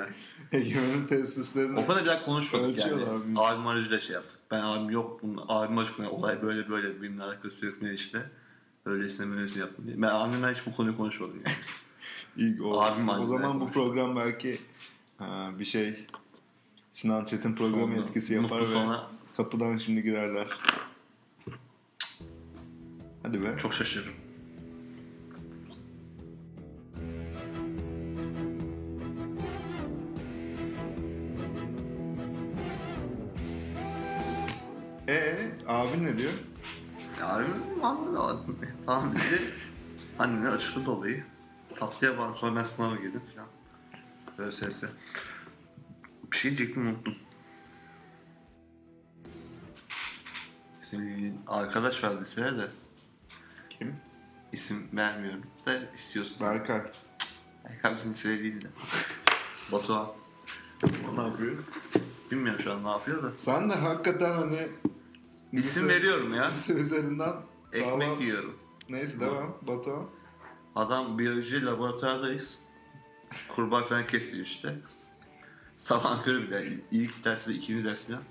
Egemen'in testislerini. O kadar bir daha konuşmadık yani. Mı? Abim aracıyla şey yaptık. Ben abim yok. Bunun, abim açıklıyor. Olay böyle böyle. Benimle alakası yok ne işte. Öylesine böylesine yaptım diye. Ben abimle hiç bu konuyu konuşmadım yani. İyi, o, Abim o zaman bu program belki ha, bir şey Sinan Çetin programı Sonra, etkisi yapar mutlu ve sonra- kapıdan şimdi girerler. Hadi be. Çok şaşırırım. Ee, abin ne diyor? Ya abim anladı. Tamam dedi. Annene açıkladı olayı. Tatlıya bağlı. Sonra ben sınava girdim falan. ÖSS. Bir şey diyecektim unuttum. Bizim arkadaş vardı lisede de. Kim? İsim vermiyorum da istiyorsun. Berkay. Erkan bizim lisede değildi. Batuhan. O ne yapıyor? Bilmiyorum şu an ne yapıyor da. Sen de hakikaten hani İsim lise- veriyorum ya. Lise üzerinden sağlam. Ekmek yiyorum. Neyse devam. Batuhan. Adam biyoloji laboratuvardayız. Kurbağa falan kesiyor işte. Sabah körü bir de ilk dersi de ikinci ders falan.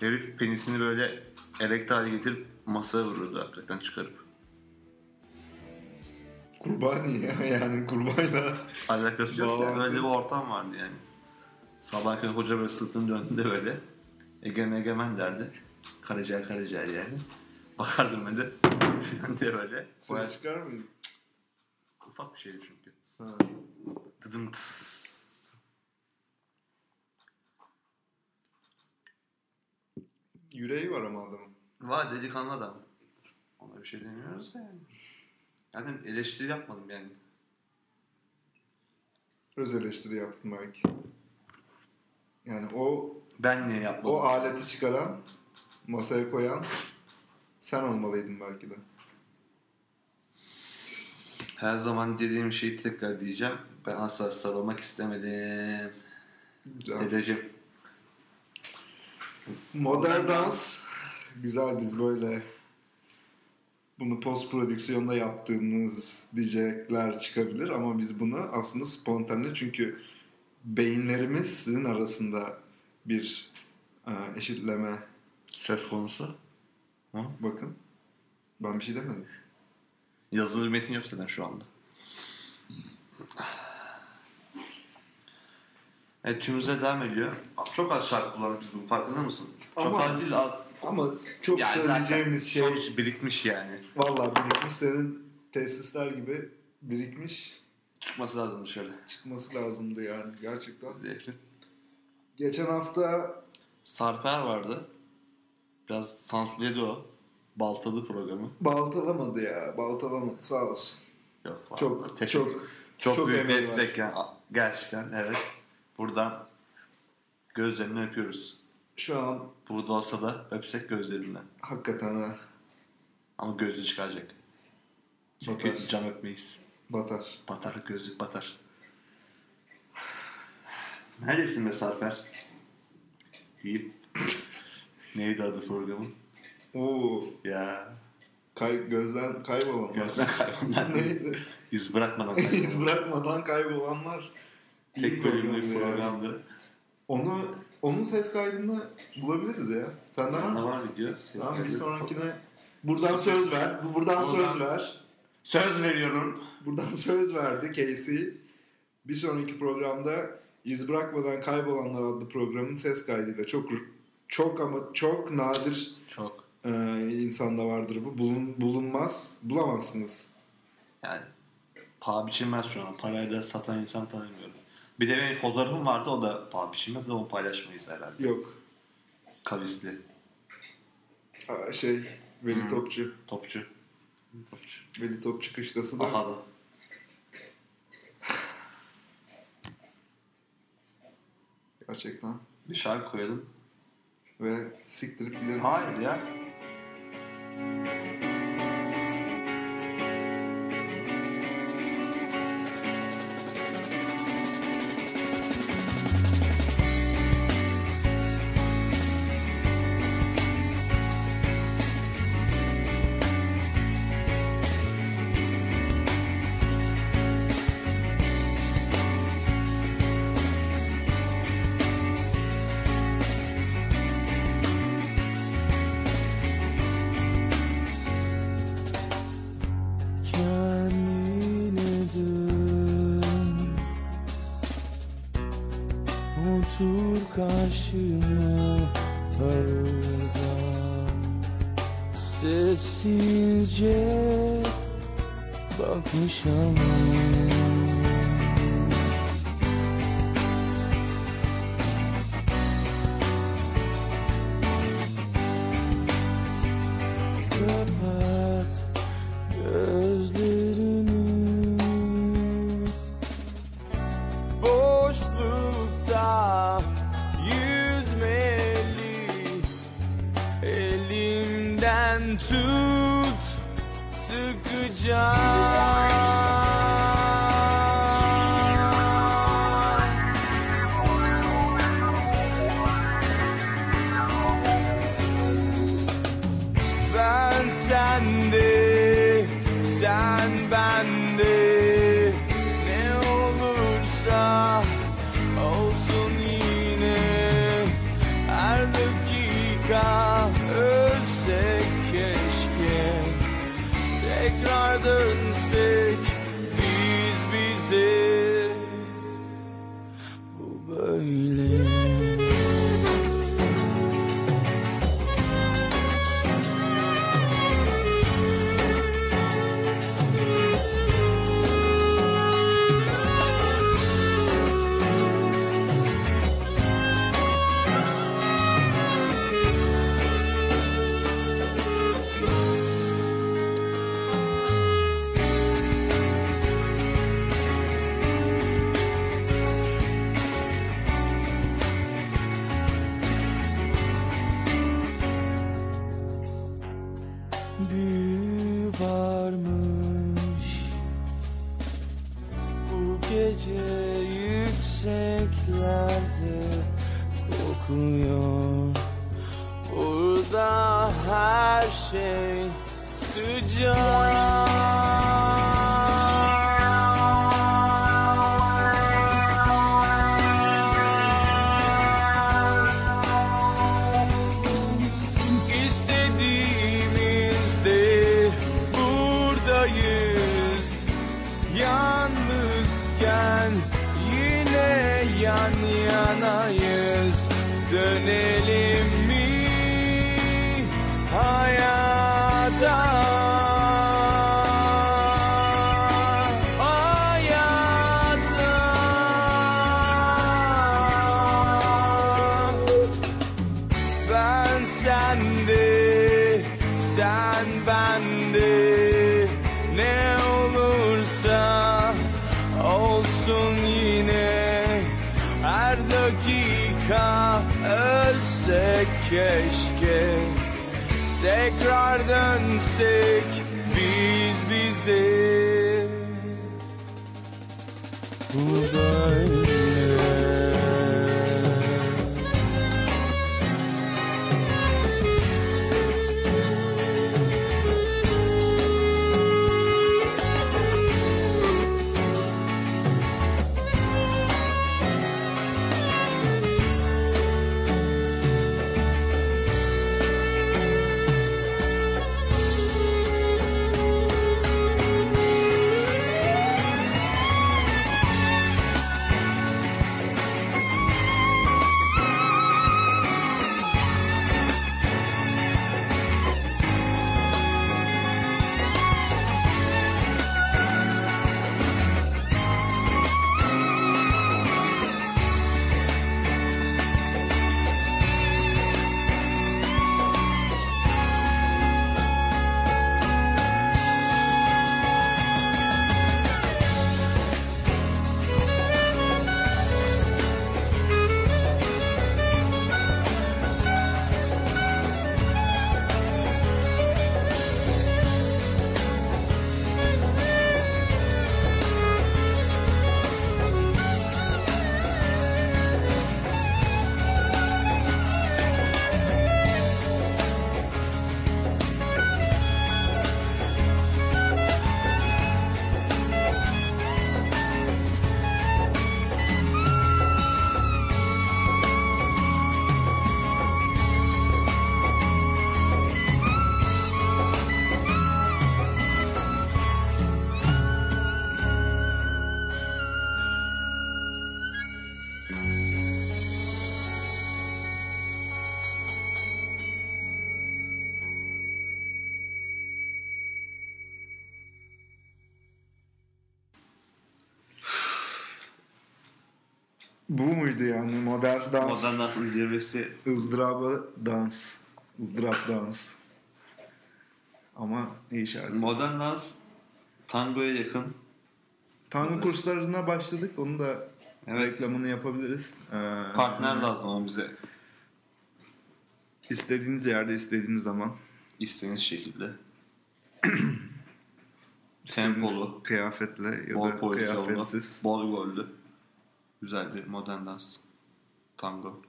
Herif penisini böyle erekte hale getirip masaya vuruyordu hakikaten çıkarıp. Kurbağa niye ya? Yani kurbağayla Alakası yok Bağlantı. öyle bir ortam vardı yani. Sabah körü hoca böyle sırtını döndüğünde böyle egemen egemen derdi. Karaciğer karaciğer yani. Bakardım ben de falan diye böyle. Ses çıkar mıydı? Ufak bir şeydi çünkü. Ha. Dıdım tıs. Yüreği var ama adamın. Var delikanlı adam. Ona bir şey demiyoruz da yani. Yani eleştiri yapmadım yani. Öz eleştiri yaptın belki. Yani o Ben niye yapmadım? O aleti çıkaran, masaya koyan sen olmalıydın belki de. Her zaman dediğim şeyi tekrar diyeceğim. Ben asla star olmak istemedim. Güzel. Dedeciğim. Modern dans güzel biz böyle bunu post prodüksiyonda yaptığımız diyecekler çıkabilir ama biz bunu aslında spontane çünkü beyinlerimiz sizin arasında bir e, eşitleme Söz konusu. bakın ben bir şey demedim. Yazılı bir metin yok zaten şu anda. Evet tümümüze devam ediyor. Çok az şarkı kullandık biz farkında mısın? Çok Ama- az değil az. Ama çok Yani söyleyeceğimiz şey Çok birikmiş yani. vallahi birikmiş senin tesisler gibi birikmiş Çıkması lazım dışarı. çıkması lazımdı yani gerçekten. Zevkli. Geçen hafta Sarper vardı. Biraz sansürledi o. Baltalı programı. baltalamadı ya baltalamadı sağ olsun. Yok. vallahi. Çok Teşekkür- çok Çok, çok büyük var. destek yani. Gerçekten evet. Buradan gözlerini öpüyoruz. şu an Burada olsa da öpsek gözlerinden. hakikaten ha, Ama gözlüğü çıkaracak. Çünkü Batar. cam öpmeyiz. batar. Batar, gözlük batar. Neredesin be Sarper? Deyip neydi adı programın? Oo, Ya kay, gözden kaybolanlar. gözden kaybolan Neydi? iz bırakmadan İz kaybolan. bırakmadan kaybolanlar. Tek programdı ya. programdı. Onu onun ses kaydını bulabiliriz ya. Senden var mı? var ses Tamam bir sonrakine buradan söz ver. Bu buradan Buradan- söz ver. Söz veriyorum. Buradan söz verdi Casey. Bir sonraki programda İz Bırakmadan Kaybolanlar adlı programın ses kaydıyla çok çok ama çok nadir Çok. E, insanda vardır bu. Bulun, bulunmaz. Bulamazsınız. Yani paha biçilmez şu an. Parayı da satan insan tanımıyorum. Bir de benim fotoğrafım vardı o da paha biçilmez de onu paylaşmayız herhalde. Yok. Kavisli. Aa, şey Veli Topçu. Topçu. Topçu. Veli Topçu kışlası da Aha da. gerçekten. Bir şarkı koyalım. Ve siktirip gidelim. Hayır ya. Kendine tekrar dönsek biz bize bu böyle Bu muydu yani modern dans? Modern dansın zirvesi ızdırabı dans. ızdırap dans. Ama iyi şarkı. Modern dans tangoya yakın. Tango kurslarına başladık. Onu da Evet. reklamını yapabiliriz. Ee, Partner lazım ama bize İstediğiniz yerde, istediğiniz zaman. istediğiniz şekilde. Tempolu, Kıyafetle ya bol da kıyafetsiz. bol gollü. Güzel bir modern dans. Tango. Yeri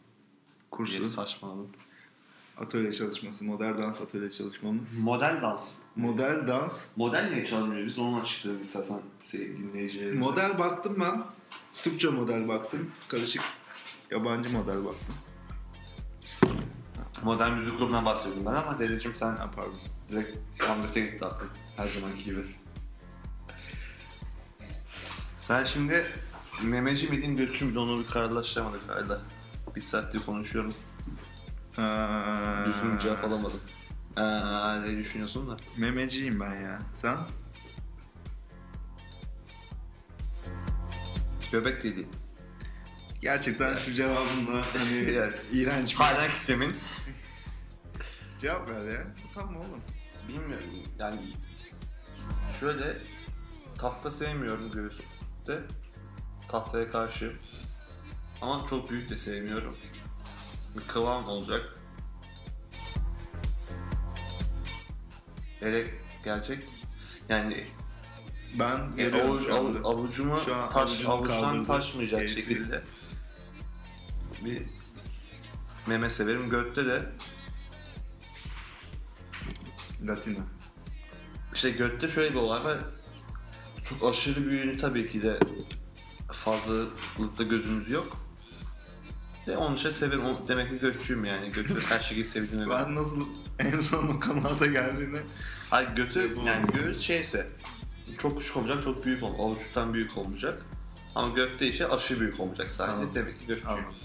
Kursu. saçmaladım. Atölye çalışması. Modern dans atölye çalışmamız. Model dans. Model dans. Model niye çalmıyor? Biz onu açıklayalım istersen dinleyicilerimize. Model baktım ben. Türkçe model baktım. Karışık yabancı model baktım. Modern müzik grubundan bahsediyordum ben ama dedeciğim sen Ha, pardon. direkt Hamlet'e gitti aklım. Her zamanki gibi. Sen şimdi memeci miydin, göçü müydün onu bir kararlaştıramadık hala. Bir saattir konuşuyorum. Ee, Düzgün cevap alamadım. Ee, ne düşünüyorsun da? Memeciyim ben ya. Sen? Göbek değil. Gerçekten şu cevabınla hani iğrenç bir Hala kitlemin. cevap ver ya. Tamam oğlum. Bilmiyorum yani şöyle tahta sevmiyorum göğüste. Tahtaya karşı. Ama çok büyük de sevmiyorum. Bir kıvam olacak. Hele gerçek yani Ben Yani görüyorum avuç, şu anda. avu- avucumu Şu an taş, avuçtan taşmayacak Neyse. şekilde bir meme severim. Götte de Latina. işte götte şöyle bir olay var. Çok aşırı büyüğünü tabii ki de fazlalıkta gözümüz yok. De onun için severim. O- Demek ki götçüyüm yani. Götü her şeyi sevdiğime ben. Ben nasıl en son o kanaata geldiğini Hayır götü yani göğüs şeyse çok küçük olmayacak, çok büyük olmayacak. Avuçtan büyük olmayacak. Ama gökte işe aşırı büyük olmayacak sadece. Anladım. Demek ki götçüyüm. Anladım.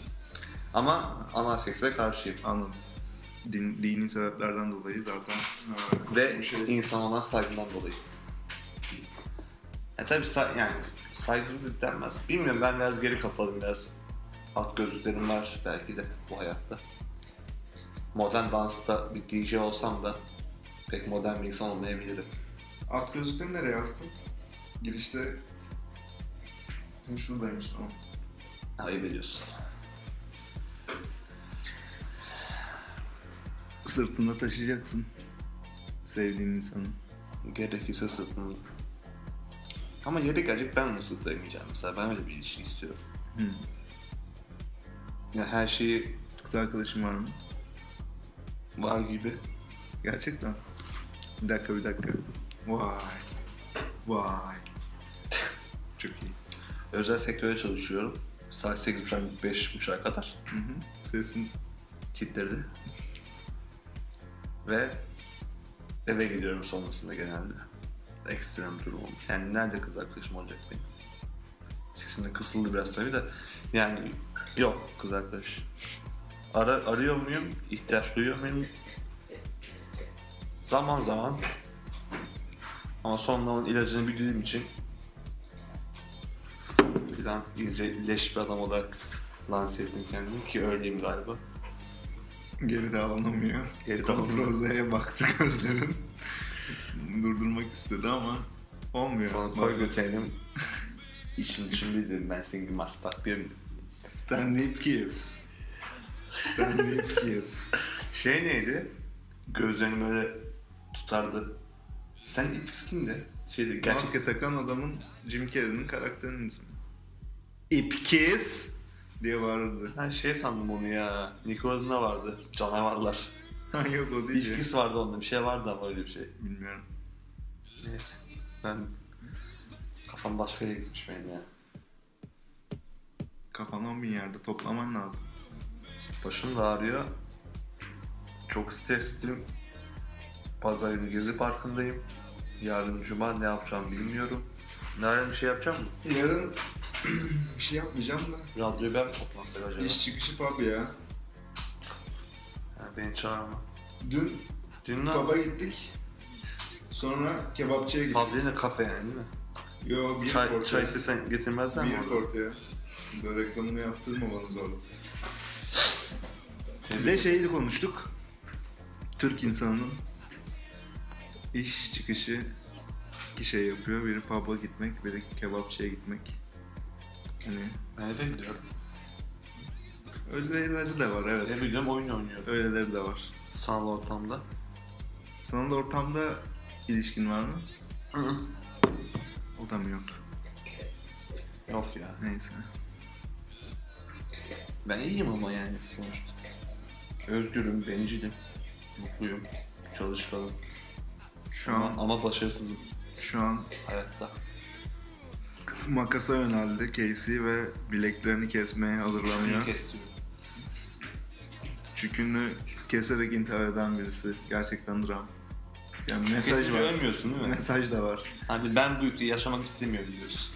Ama anal sekse karşıyım. anladım. Din, dini sebeplerden dolayı zaten e, Ve bu şey- insan olan saygından dolayı. E tabi yani saygısızlık denmez. Bilmiyorum ben biraz geri kafalıyım biraz. At gözlüklerim var belki de bu hayatta. Modern dansta bir DJ olsam da pek modern bir insan olmayabilirim. At gözlükleri nereye astın? Girişte şuradaymış tamam. Ayıp ediyorsun. Sırtında taşıyacaksın. Sevdiğin insanı. Gerekirse sırtını. Ama yeri gelecek ben onu sırtlayamayacağım mesela. Ben öyle bir ilişki istiyorum. Hı. Ya her şeyi Kız arkadaşın var mı? var gibi. Gerçekten. Bir dakika bir dakika. Vay. Vay. Çok iyi. Özel sektörde çalışıyorum. Saat 8.30 5.30'a kadar Hı hı. Sesin titredi. Ve eve gidiyorum sonrasında genelde. Ekstrem durum olmuş. Yani nerede kız arkadaşım olacak benim? Sesinde kısıldı biraz tabii de. Yani yok kız arkadaş. Ara, arıyor muyum? İhtiyaç duyuyor muyum? Zaman zaman. Ama sonra onun ilacını bildiğim için bir an iyice leş bir adam olarak lanse ettim kendimi ki öyleyim galiba. geri davranamıyor. Geri davranamıyor. Konfroze'ye baktı gözlerin. Durdurmak istedi ama olmuyor. Sonra koy götürelim. İçim dışım bildim ben senin gibi mastak bir Stanley Kiss. Stanley Kiss. Şey neydi? Gözlerini böyle tutardı. Sen ilk kimdi? Şeydi gerçek... Maske takan adamın Jim Carrey'nin karakterinin ismi. İp Kiss diye bağırırdı. Ben şey sandım onu ya. Nickelodeon'da vardı. Canavarlar. Ha yok o değil. İlkis vardı onda. Bir şey vardı ama öyle bir şey. Bilmiyorum. Neyse. Ben... Kafam başka yere gitmiş benim ya. Kafanı bin yerde toplaman lazım. Başım da ağrıyor. Çok stresliyim. Pazar günü Gezi Parkı'ndayım. Yarın Cuma ne yapacağım bilmiyorum. Yarın bir şey yapacağım mı? Yarın bir şey yapmayacağım da. Radyo ben mi toplasak acaba? İş çıkışı pub ya. Ha, beni çağırma. Dün Dün ne pub'a gittik. Sonra kebapçıya gittik. Pub değil de kafe yani değil mi? Yo bir Çay, ortaya. çay istesen getirmezler mi Bir orada? ortaya. Böyle reklamını yaptırmamanız orada. Bir ederim. şeyi konuştuk. Türk insanının iş çıkışı iki şey yapıyor. Biri pub'a gitmek, biri kebapçıya gitmek. Hani Ben eve gidiyorum. öyleleri de var evet. Eve gidiyorum oyun oynuyorum. Öyleleri de var. Sanal ortamda. Sanal ortamda ilişkin var mı? O da mı yok? Yok ya. Neyse. Ben iyiyim ama yani sonuçta. Özgürüm, bencilim, mutluyum, çalışkanım. Şu an ama başarısızım şu an hayatta. makasa yöneldi Casey ve bileklerini kesmeye hazırlanıyor. kesiyorum. Çükünü keserek intihar eden birisi. Gerçekten dram. Yani mesaj var. ölmüyorsun değil mi? Mesaj da var. Hani ben bu yükü yaşamak istemiyorum diyorsun.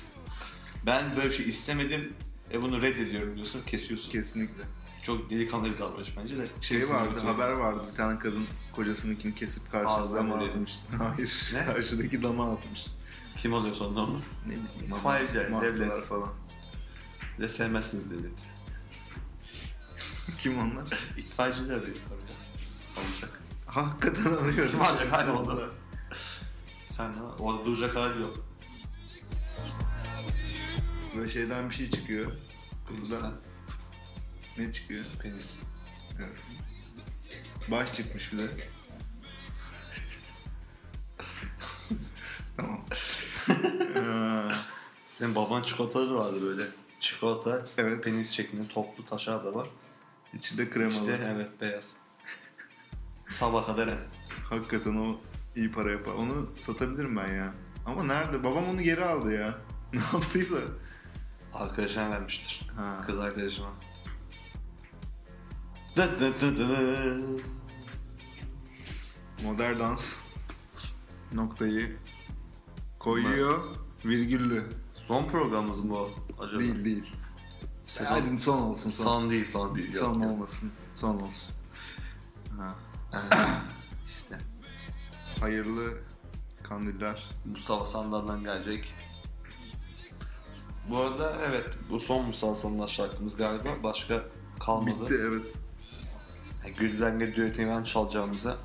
Ben böyle bir şey istemedim ve bunu reddediyorum diyorsun, kesiyorsun. Kesinlikle. Çok delikanlı bir davranış bence de. Şey Kesinlikle vardı, öyle. haber vardı. Bir tane kadın kocasınınkini kesip karşıda Ağzına dama atmış. Hayır, Ne? karşıdaki dama atmış. Kim alıyor sonra onu? Ne bileyim. Mahvollar devlet. falan. De sevmezsiniz devleti. Kim onlar? İtfaiyeciler de yukarıda. Olacak. Hakikaten arıyor. Kim alacak hadi onda? Sen orada duracak hali yok. Böyle şeyden bir şey çıkıyor. Kutudan ne çıkıyor? Penis. Evet. Baş çıkmış bir de. tamam. Senin babanın çikolataları vardı böyle. Çikolata, Evet. penis şeklinde toplu taşlar da var. İçinde kremalı. İşte evet beyaz. Sabah kadar. Hakikaten o iyi para yapar. Onu satabilirim ben ya. Ama nerede? Babam onu geri aldı ya. Ne yaptıysa. Arkadaşına vermiştir. Ha. Kız arkadaşıma. Dı dı dı dı. Modern dans noktayı koyuyor. Virgüllü. Son programımız mı bu acaba? Değil değil. Sezon... Hadi son olsun son. Son değil, son değil. Son olmasın. Son olsun. Ha. İşte Hayırlı kandiller. Mustafa Sandal'dan gelecek. Bu arada evet bu son Mustafa Sandal şarkımız galiba. Başka kalmadı. Bitti evet. Yani Gülden'le düetini çalacağımıza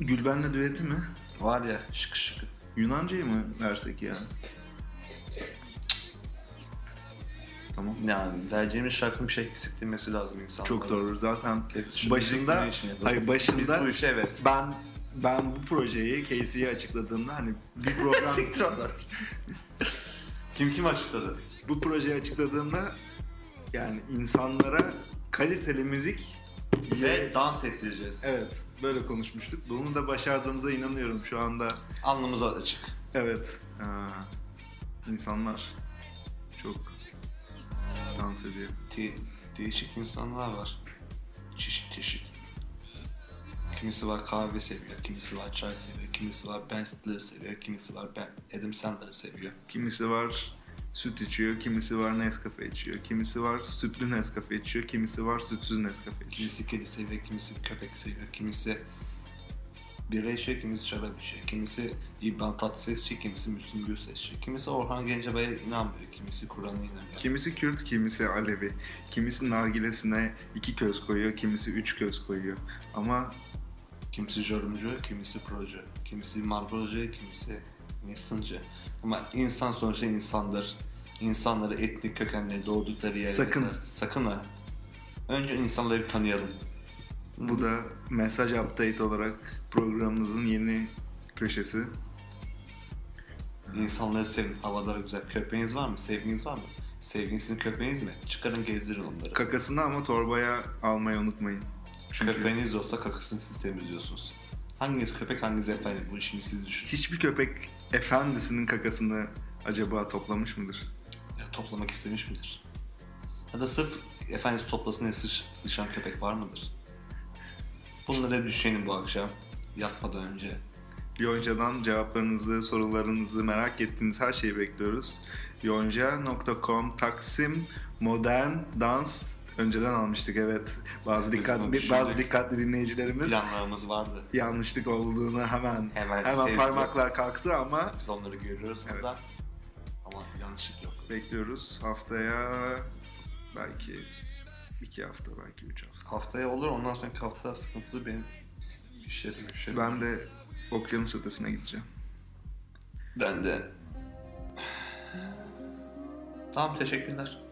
Gülben'le düeti mi? var ya şık şık. Yunancayı mı versek ya? Tamam. Yani vereceğimiz şarkının bir şey eksiklemesi lazım insanlara. Çok doğru. Zaten Şu başında hayır başında bu işe evet. ben ben bu projeyi Casey'ye açıkladığımda hani bir program kim kim açıkladı? bu projeyi açıkladığımda yani insanlara kaliteli müzik Ve dans ettireceğiz. evet böyle konuşmuştuk. Bunu da başardığımıza inanıyorum şu anda. Alnımıza açık. Evet. Ha, insanlar çok dans ediyor. De- değişik insanlar var. Çeşit çeşit. Kimisi var kahve seviyor, kimisi var çay seviyor, kimisi var Ben Stiller'ı seviyor, kimisi var Ben Adam Sandler'ı seviyor. Kimisi var süt içiyor, kimisi var Nescafe içiyor, kimisi var sütlü Nescafe içiyor, kimisi var sütsüz Nescafe içiyor. Kimisi kedi seviyor, kimisi köpek seviyor, kimisi bira içiyor, kimisi şarap içiyor, kimisi İbrahim Tatlıses içiyor, kimisi Müslüm Gürses içiyor, kimisi Orhan Gencebay'a inanmıyor, kimisi Kur'an'a inanıyor. Kimisi Kürt, kimisi Alevi. Kimisi nargilesine iki köz koyuyor, kimisi üç köz koyuyor. Ama Kimisi jorumcu, kimisi procu, kimisi marbolcu, kimisi Nixon'cı. Ama insan sonuçta insandır. İnsanları etnik kökenleri doğdukları yerler. Sakın. Sakın ha. Önce insanları bir tanıyalım. Bu da mesaj update olarak programımızın yeni köşesi. İnsanları sevin. Havaları güzel. Köpeğiniz var mı? Sevginiz var mı? Sevginizin köpeğiniz mi? Çıkarın gezdirin onları. Kakasını ama torbaya almayı unutmayın. Çünkü Köpeğiniz olsa kakasını siz temizliyorsunuz. Hanginiz köpek hanginiz efendim? Bu şimdi siz düşünün. hiçbir köpek efendisinin kakasını acaba toplamış mıdır? Ya, toplamak istemiş midir? Ya da sırf efendisi toplasın diye sıç, sıçan köpek var mıdır? Bunları düşünelim bu akşam. Yatmadan önce. Yonca'dan cevaplarınızı, sorularınızı, merak ettiğiniz her şeyi bekliyoruz. Yonca.com Taksim Modern Dans önceden almıştık evet. Bazı Biz dikkatli bunu bazı dikkatli dinleyicilerimiz Planlarımız vardı. yanlışlık olduğunu hemen Hemen hemen, parmaklar kalktı ama Biz onları görüyoruz Evet. burada. Ama yanlışlık yok. bekliyoruz. Haftaya belki iki hafta belki üç hafta. Haftaya olur ondan sonraki hafta sıkıntılı benim işlerim işlerim. Ben de okyanus ötesine gideceğim. Ben de. Tamam teşekkürler.